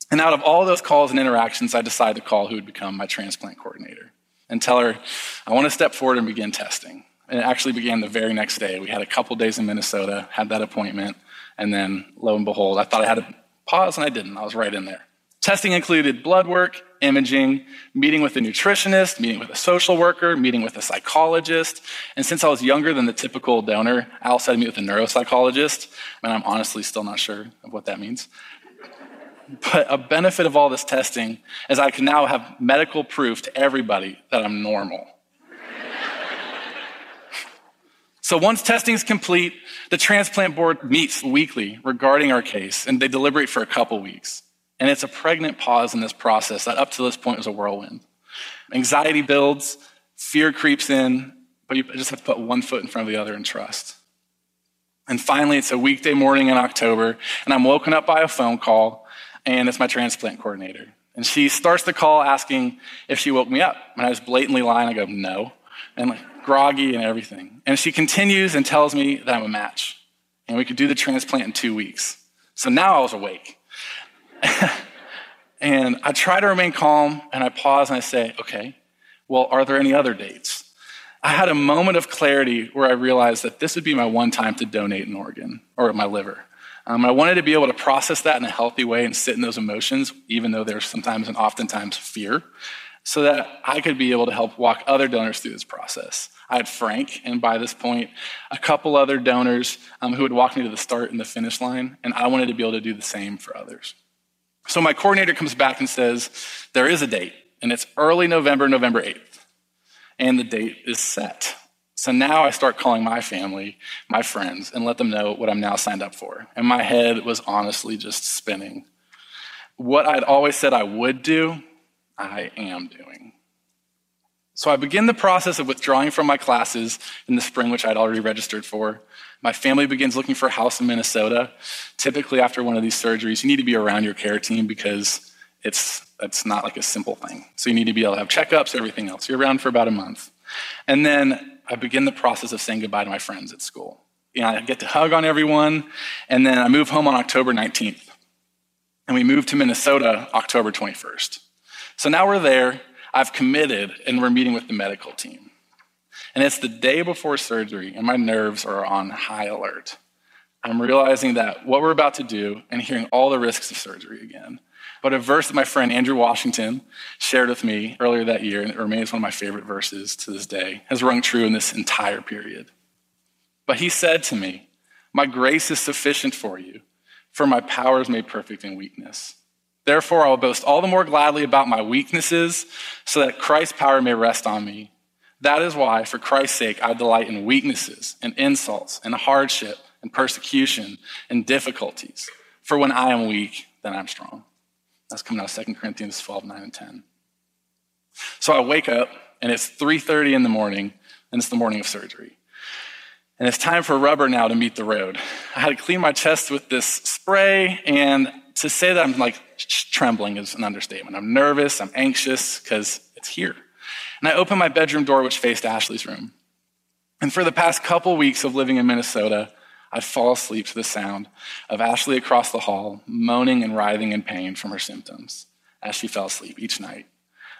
and out of all those calls and interactions, I decided to call who would become my transplant coordinator and tell her, I want to step forward and begin testing. And it actually began the very next day. We had a couple days in Minnesota, had that appointment, and then lo and behold, I thought I had to pause and I didn't. I was right in there. Testing included blood work, imaging, meeting with a nutritionist, meeting with a social worker, meeting with a psychologist. And since I was younger than the typical donor, I also had to meet with a neuropsychologist. And I'm honestly still not sure of what that means. But a benefit of all this testing is I can now have medical proof to everybody that I'm normal. so once testing is complete, the transplant board meets weekly regarding our case, and they deliberate for a couple weeks. And it's a pregnant pause in this process that up to this point was a whirlwind. Anxiety builds, fear creeps in, but you just have to put one foot in front of the other and trust. And finally, it's a weekday morning in October, and I'm woken up by a phone call and it's my transplant coordinator. And she starts the call asking if she woke me up. And I was blatantly lying. I go, no. And like groggy and everything. And she continues and tells me that I'm a match. And we could do the transplant in two weeks. So now I was awake. and I try to remain calm and I pause and I say, okay, well, are there any other dates? I had a moment of clarity where I realized that this would be my one time to donate an organ or my liver. Um, I wanted to be able to process that in a healthy way and sit in those emotions, even though there's sometimes and oftentimes fear, so that I could be able to help walk other donors through this process. I had Frank, and by this point, a couple other donors um, who would walk me to the start and the finish line, and I wanted to be able to do the same for others. So my coordinator comes back and says, There is a date, and it's early November, November 8th, and the date is set. So now I start calling my family, my friends, and let them know what I'm now signed up for. And my head was honestly just spinning. What I'd always said I would do, I am doing. So I begin the process of withdrawing from my classes in the spring, which I'd already registered for. My family begins looking for a house in Minnesota. Typically, after one of these surgeries, you need to be around your care team because it's, it's not like a simple thing. So you need to be able to have checkups, everything else. You're around for about a month. And then I begin the process of saying goodbye to my friends at school. You know, I get to hug on everyone, and then I move home on October 19th. And we move to Minnesota October 21st. So now we're there, I've committed, and we're meeting with the medical team. And it's the day before surgery, and my nerves are on high alert. I'm realizing that what we're about to do and hearing all the risks of surgery again but a verse that my friend Andrew Washington shared with me earlier that year, and it remains one of my favorite verses to this day, has rung true in this entire period. But he said to me, My grace is sufficient for you, for my power is made perfect in weakness. Therefore, I will boast all the more gladly about my weaknesses, so that Christ's power may rest on me. That is why, for Christ's sake, I delight in weaknesses and insults and hardship and persecution and difficulties. For when I am weak, then I'm strong. That's coming out of 2 Corinthians 12, 9, and 10. So I wake up, and it's 3.30 in the morning, and it's the morning of surgery. And it's time for rubber now to meet the road. I had to clean my chest with this spray, and to say that I'm like trembling is an understatement. I'm nervous, I'm anxious, because it's here. And I open my bedroom door, which faced Ashley's room. And for the past couple weeks of living in Minnesota, I'd fall asleep to the sound of Ashley across the hall moaning and writhing in pain from her symptoms as she fell asleep each night.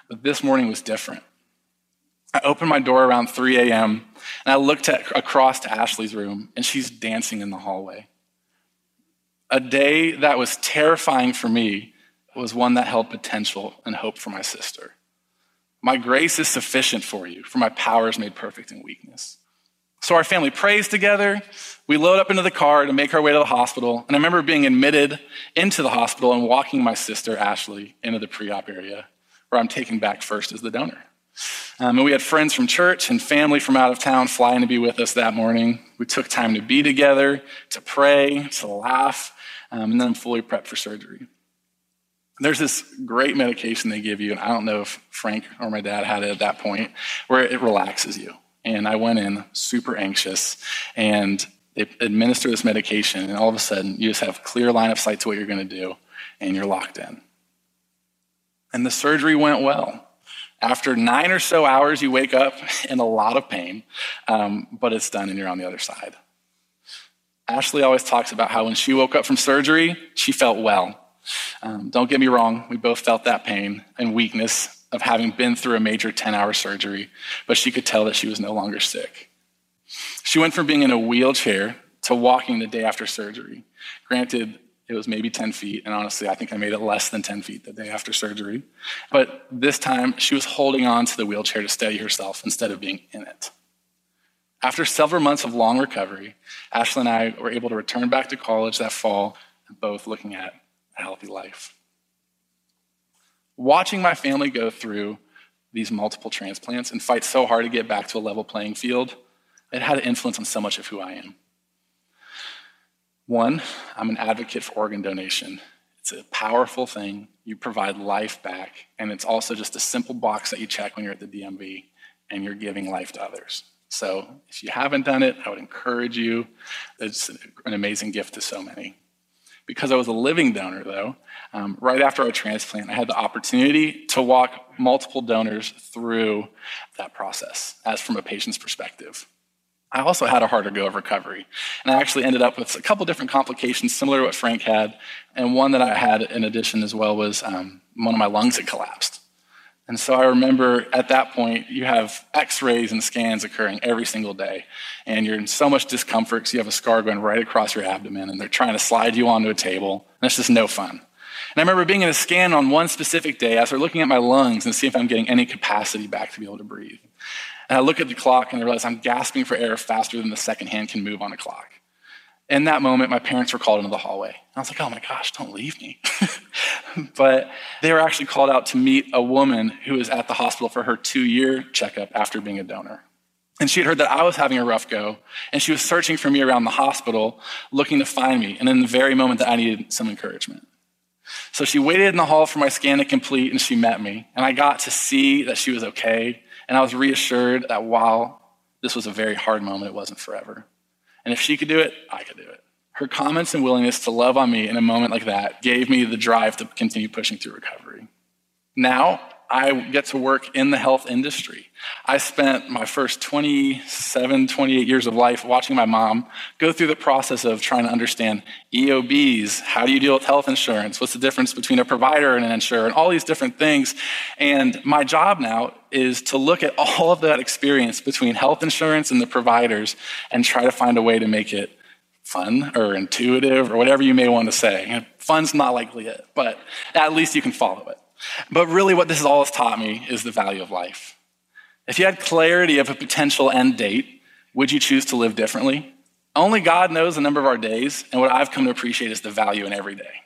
But this morning was different. I opened my door around 3 a.m. and I looked at, across to Ashley's room, and she's dancing in the hallway. A day that was terrifying for me was one that held potential and hope for my sister. My grace is sufficient for you, for my power is made perfect in weakness. So our family prays together. We load up into the car to make our way to the hospital. And I remember being admitted into the hospital and walking my sister, Ashley, into the pre op area where I'm taken back first as the donor. Um, and we had friends from church and family from out of town flying to be with us that morning. We took time to be together, to pray, to laugh, um, and then I'm fully prepped for surgery. There's this great medication they give you, and I don't know if Frank or my dad had it at that point, where it relaxes you. And I went in super anxious, and they administer this medication, and all of a sudden, you just have clear line of sight to what you're going to do, and you're locked in. And the surgery went well. After nine or so hours, you wake up in a lot of pain, um, but it's done and you're on the other side. Ashley always talks about how when she woke up from surgery, she felt well. Um, don't get me wrong, we both felt that pain and weakness of having been through a major 10 hour surgery, but she could tell that she was no longer sick. She went from being in a wheelchair to walking the day after surgery. Granted, it was maybe 10 feet, and honestly, I think I made it less than 10 feet the day after surgery. But this time, she was holding on to the wheelchair to steady herself instead of being in it. After several months of long recovery, Ashley and I were able to return back to college that fall, both looking at a healthy life. Watching my family go through these multiple transplants and fight so hard to get back to a level playing field, it had an influence on so much of who I am. One, I'm an advocate for organ donation. It's a powerful thing. You provide life back, and it's also just a simple box that you check when you're at the DMV and you're giving life to others. So if you haven't done it, I would encourage you. It's an amazing gift to so many. Because I was a living donor, though, um, right after our transplant, I had the opportunity to walk multiple donors through that process, as from a patient's perspective. I also had a harder go of recovery. And I actually ended up with a couple different complications similar to what Frank had. And one that I had in addition as well was um, one of my lungs had collapsed. And so I remember at that point, you have x rays and scans occurring every single day. And you're in so much discomfort because you have a scar going right across your abdomen and they're trying to slide you onto a table. And it's just no fun. And I remember being in a scan on one specific day as they're looking at my lungs and see if I'm getting any capacity back to be able to breathe. And I look at the clock and I realize I'm gasping for air faster than the second hand can move on a clock. In that moment, my parents were called into the hallway. I was like, oh my gosh, don't leave me. but they were actually called out to meet a woman who was at the hospital for her two year checkup after being a donor. And she had heard that I was having a rough go, and she was searching for me around the hospital, looking to find me, and in the very moment that I needed some encouragement. So she waited in the hall for my scan to complete, and she met me. And I got to see that she was okay, and I was reassured that while this was a very hard moment, it wasn't forever. And if she could do it, I could do it. Her comments and willingness to love on me in a moment like that gave me the drive to continue pushing through recovery. Now, I get to work in the health industry. I spent my first 27, 28 years of life watching my mom go through the process of trying to understand EOBs. How do you deal with health insurance? What's the difference between a provider and an insurer? And all these different things. And my job now is to look at all of that experience between health insurance and the providers and try to find a way to make it fun or intuitive or whatever you may want to say. Fun's not likely it, but at least you can follow it. But really, what this has taught me is the value of life. If you had clarity of a potential end date, would you choose to live differently? Only God knows the number of our days, and what I've come to appreciate is the value in every day.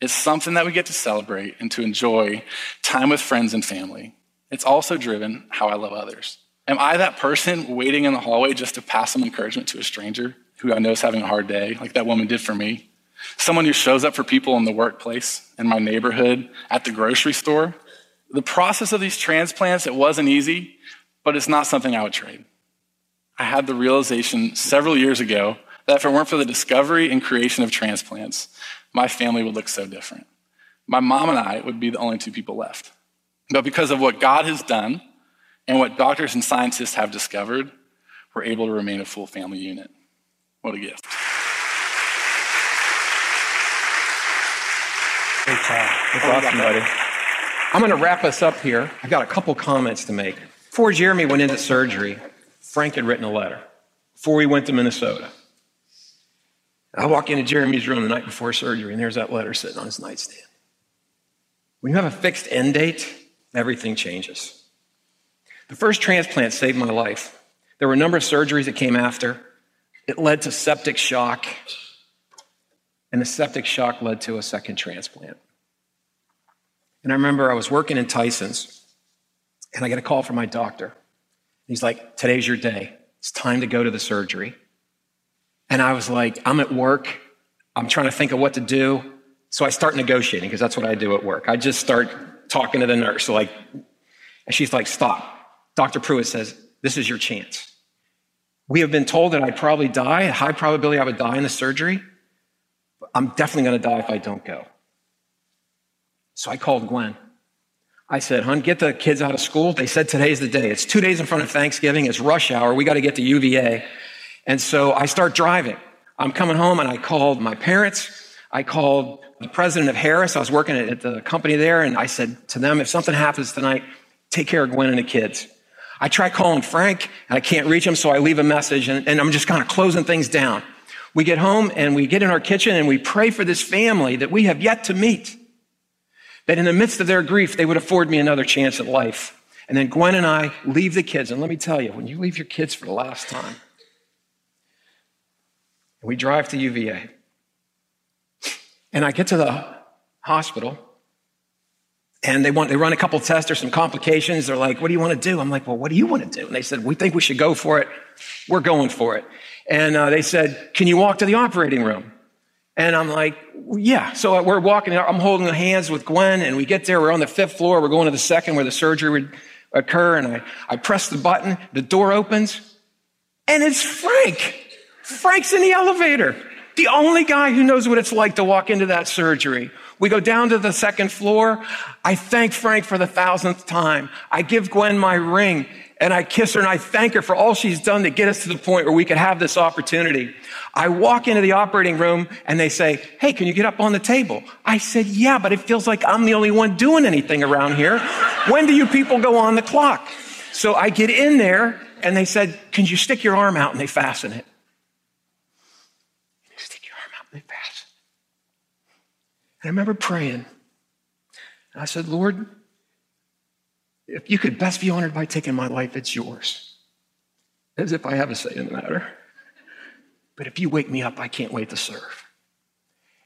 It's something that we get to celebrate and to enjoy time with friends and family. It's also driven how I love others. Am I that person waiting in the hallway just to pass some encouragement to a stranger who I know is having a hard day, like that woman did for me? Someone who shows up for people in the workplace, in my neighborhood, at the grocery store. The process of these transplants, it wasn't easy, but it's not something I would trade. I had the realization several years ago that if it weren't for the discovery and creation of transplants, my family would look so different. My mom and I would be the only two people left. But because of what God has done and what doctors and scientists have discovered, we're able to remain a full family unit. What a gift. Great job. That's awesome, buddy. I'm going to wrap us up here. I've got a couple comments to make. Before Jeremy went into surgery, Frank had written a letter before we went to Minnesota. I walk into Jeremy's room the night before surgery, and there's that letter sitting on his nightstand. When you have a fixed end date, everything changes. The first transplant saved my life. There were a number of surgeries that came after. It led to septic shock, and the septic shock led to a second transplant. And I remember I was working in Tyson's, and I get a call from my doctor. He's like, Today's your day. It's time to go to the surgery. And I was like, I'm at work. I'm trying to think of what to do. So I start negotiating because that's what I do at work. I just start talking to the nurse. like, and she's like, Stop. Dr. Pruitt says, This is your chance. We have been told that I'd probably die, a high probability I would die in the surgery. I'm definitely going to die if I don't go. So I called Gwen. I said, Hun, get the kids out of school. They said today's the day. It's two days in front of Thanksgiving. It's rush hour. We got to get to UVA. And so I start driving. I'm coming home and I called my parents. I called the president of Harris. I was working at the company there. And I said to them, if something happens tonight, take care of Gwen and the kids. I try calling Frank and I can't reach him. So I leave a message and, and I'm just kind of closing things down. We get home and we get in our kitchen and we pray for this family that we have yet to meet. That in the midst of their grief, they would afford me another chance at life. And then Gwen and I leave the kids. And let me tell you, when you leave your kids for the last time, we drive to UVA. And I get to the hospital, and they want they run a couple tests. There's some complications. They're like, "What do you want to do?" I'm like, "Well, what do you want to do?" And they said, "We think we should go for it. We're going for it." And uh, they said, "Can you walk to the operating room?" And I'm like, "Yeah." So we're walking. I'm holding hands with Gwen, and we get there. We're on the fifth floor. We're going to the second where the surgery would occur. And I I press the button. The door opens, and it's Frank. Frank's in the elevator. The only guy who knows what it's like to walk into that surgery. We go down to the second floor. I thank Frank for the thousandth time. I give Gwen my ring and I kiss her and I thank her for all she's done to get us to the point where we could have this opportunity. I walk into the operating room and they say, Hey, can you get up on the table? I said, Yeah, but it feels like I'm the only one doing anything around here. When do you people go on the clock? So I get in there and they said, Can you stick your arm out? And they fasten it. Stick your arm out and they fasten. And I remember praying. And I said, Lord, if you could best be honored by taking my life, it's yours. As if I have a say in the matter. But if you wake me up, I can't wait to serve.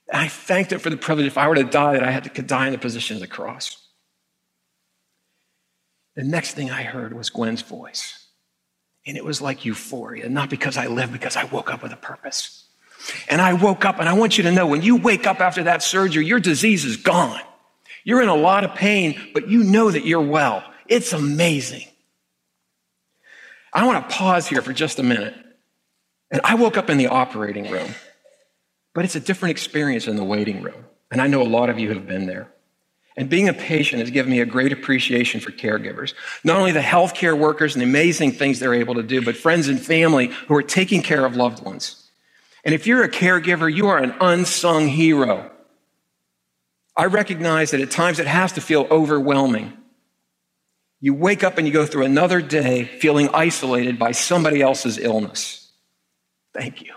And I thanked him for the privilege, if I were to die, that I had to die in the position of the cross. The next thing I heard was Gwen's voice. And it was like euphoria, not because I lived, because I woke up with a purpose. And I woke up, and I want you to know when you wake up after that surgery, your disease is gone. You're in a lot of pain, but you know that you're well. It's amazing. I want to pause here for just a minute. And I woke up in the operating room, but it's a different experience in the waiting room. And I know a lot of you have been there. And being a patient has given me a great appreciation for caregivers. Not only the healthcare workers and the amazing things they're able to do, but friends and family who are taking care of loved ones. And if you're a caregiver, you are an unsung hero. I recognize that at times it has to feel overwhelming. You wake up and you go through another day feeling isolated by somebody else's illness. Thank you.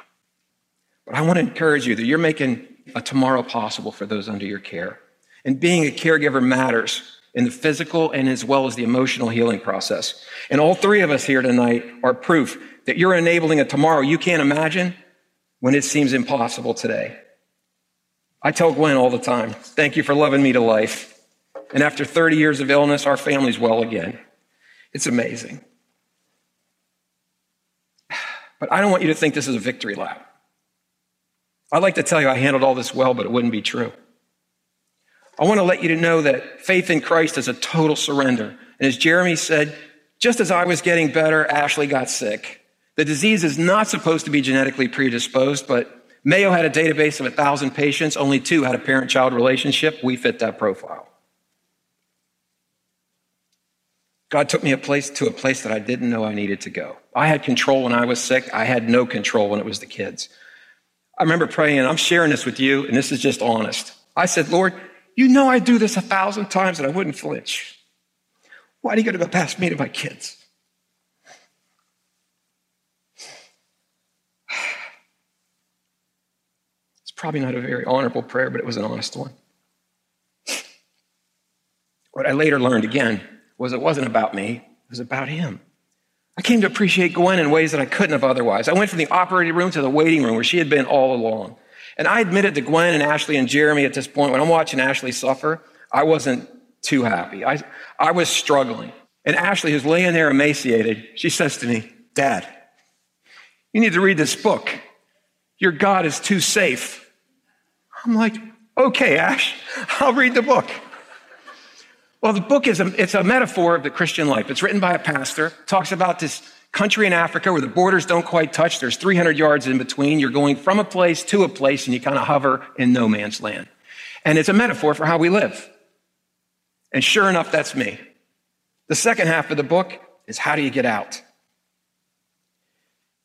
But I want to encourage you that you're making a tomorrow possible for those under your care. And being a caregiver matters in the physical and as well as the emotional healing process. And all three of us here tonight are proof that you're enabling a tomorrow you can't imagine when it seems impossible today. I tell Gwen all the time, thank you for loving me to life. And after 30 years of illness, our family's well again. It's amazing. But I don't want you to think this is a victory lap. I'd like to tell you I handled all this well, but it wouldn't be true. I want to let you to know that faith in Christ is a total surrender. And as Jeremy said, just as I was getting better, Ashley got sick. The disease is not supposed to be genetically predisposed, but Mayo had a database of 1,000 patients. Only two had a parent child relationship. We fit that profile. God took me a place to a place that I didn't know I needed to go. I had control when I was sick. I had no control when it was the kids. I remember praying, I'm sharing this with you, and this is just honest. I said, Lord, you know I do this a thousand times and I wouldn't flinch. Why do you got to go past me to my kids? It's probably not a very honorable prayer, but it was an honest one. What I later learned again was it wasn't about me, it was about him. I came to appreciate Gwen in ways that I couldn't have otherwise. I went from the operating room to the waiting room where she had been all along. And I admitted to Gwen and Ashley and Jeremy at this point, when I'm watching Ashley suffer, I wasn't too happy. I, I was struggling. And Ashley, who's laying there emaciated, she says to me, Dad, you need to read this book. Your God is too safe. I'm like, okay, Ash, I'll read the book. Well, the book is a, it's a metaphor of the Christian life. It's written by a pastor, talks about this country in Africa where the borders don't quite touch. There's 300 yards in between. You're going from a place to a place and you kind of hover in no man's land. And it's a metaphor for how we live. And sure enough, that's me. The second half of the book is how do you get out?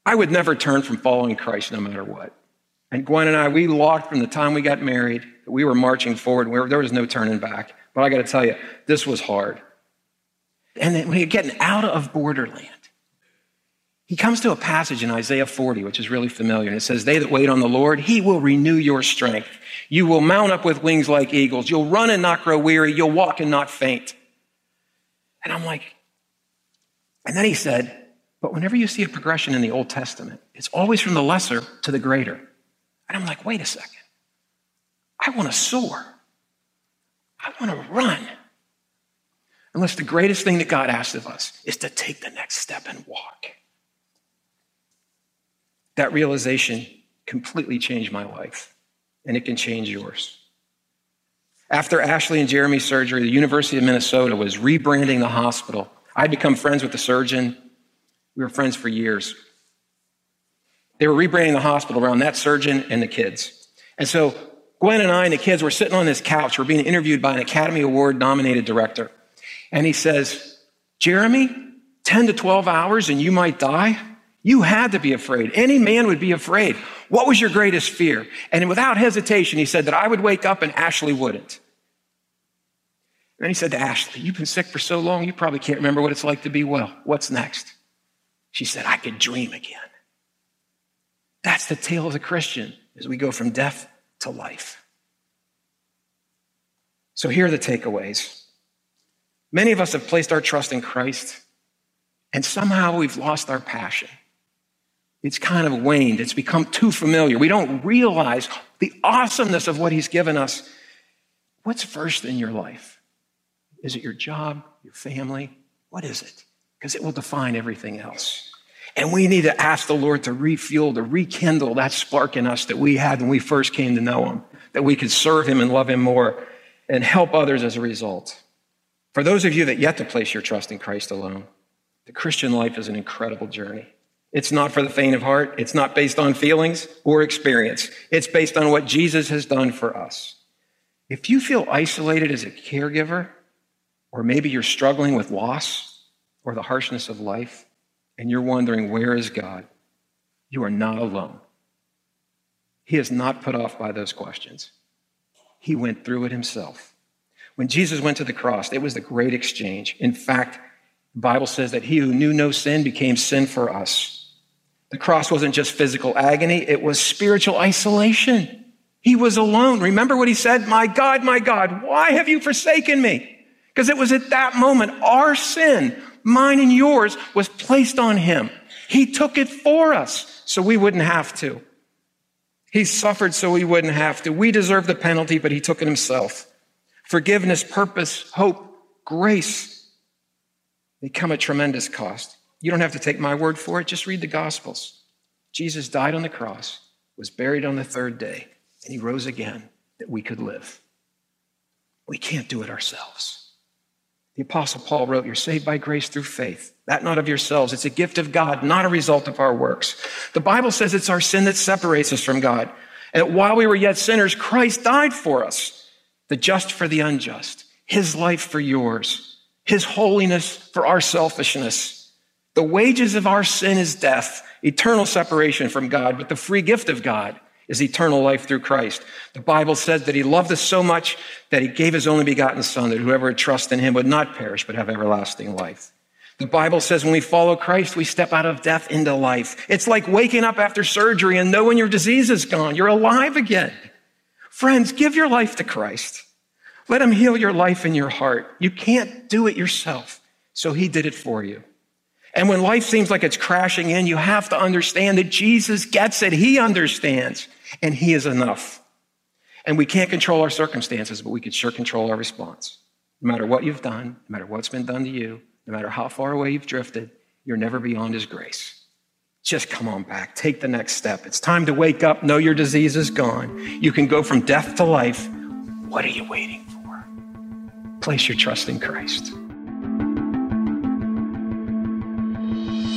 I would never turn from following Christ no matter what. And Gwen and I, we locked from the time we got married we were marching forward. We were, there was no turning back. But I got to tell you, this was hard. And then when you're getting out of borderland, he comes to a passage in Isaiah 40, which is really familiar. And it says, They that wait on the Lord, he will renew your strength. You will mount up with wings like eagles. You'll run and not grow weary. You'll walk and not faint. And I'm like, and then he said, but whenever you see a progression in the Old Testament, it's always from the lesser to the greater. And I'm like, wait a second. I want to soar. I want to run. Unless the greatest thing that God asks of us is to take the next step and walk. That realization completely changed my life, and it can change yours. After Ashley and Jeremy's surgery, the University of Minnesota was rebranding the hospital. I'd become friends with the surgeon. We were friends for years. They were rebranding the hospital around that surgeon and the kids. And so Gwen and I and the kids were sitting on this couch. We're being interviewed by an Academy Award nominated director. And he says, Jeremy, 10 to 12 hours and you might die? You had to be afraid. Any man would be afraid. What was your greatest fear? And without hesitation, he said that I would wake up and Ashley wouldn't. And then he said to Ashley, You've been sick for so long, you probably can't remember what it's like to be well. What's next? She said, I could dream again. That's the tale of the Christian as we go from death to life. So here are the takeaways. Many of us have placed our trust in Christ, and somehow we've lost our passion it's kind of waned. It's become too familiar. We don't realize the awesomeness of what He's given us. What's first in your life? Is it your job, your family? What is it? Because it will define everything else. And we need to ask the Lord to refuel, to rekindle that spark in us that we had when we first came to know Him, that we could serve Him and love Him more and help others as a result. For those of you that yet to place your trust in Christ alone, the Christian life is an incredible journey. It's not for the faint of heart. It's not based on feelings or experience. It's based on what Jesus has done for us. If you feel isolated as a caregiver, or maybe you're struggling with loss or the harshness of life, and you're wondering, where is God? You are not alone. He is not put off by those questions. He went through it himself. When Jesus went to the cross, it was the great exchange. In fact, the Bible says that he who knew no sin became sin for us the cross wasn't just physical agony, it was spiritual isolation. He was alone. Remember what he said? My God, my God, why have you forsaken me? Because it was at that moment our sin, mine and yours, was placed on him. He took it for us so we wouldn't have to. He suffered so we wouldn't have to. We deserve the penalty, but he took it himself. Forgiveness, purpose, hope, grace, they come at tremendous cost. You don't have to take my word for it, just read the Gospels. Jesus died on the cross, was buried on the third day, and he rose again that we could live. We can't do it ourselves. The Apostle Paul wrote, You're saved by grace through faith, that not of yourselves. It's a gift of God, not a result of our works. The Bible says it's our sin that separates us from God. And while we were yet sinners, Christ died for us, the just for the unjust, his life for yours, his holiness for our selfishness. The wages of our sin is death, eternal separation from God, but the free gift of God is eternal life through Christ. The Bible says that he loved us so much that he gave his only begotten son that whoever would trust in him would not perish but have everlasting life. The Bible says when we follow Christ, we step out of death into life. It's like waking up after surgery and knowing your disease is gone. You're alive again. Friends, give your life to Christ. Let him heal your life and your heart. You can't do it yourself. So he did it for you. And when life seems like it's crashing in, you have to understand that Jesus gets it. He understands and he is enough. And we can't control our circumstances, but we can sure control our response. No matter what you've done, no matter what's been done to you, no matter how far away you've drifted, you're never beyond his grace. Just come on back. Take the next step. It's time to wake up. Know your disease is gone. You can go from death to life. What are you waiting for? Place your trust in Christ.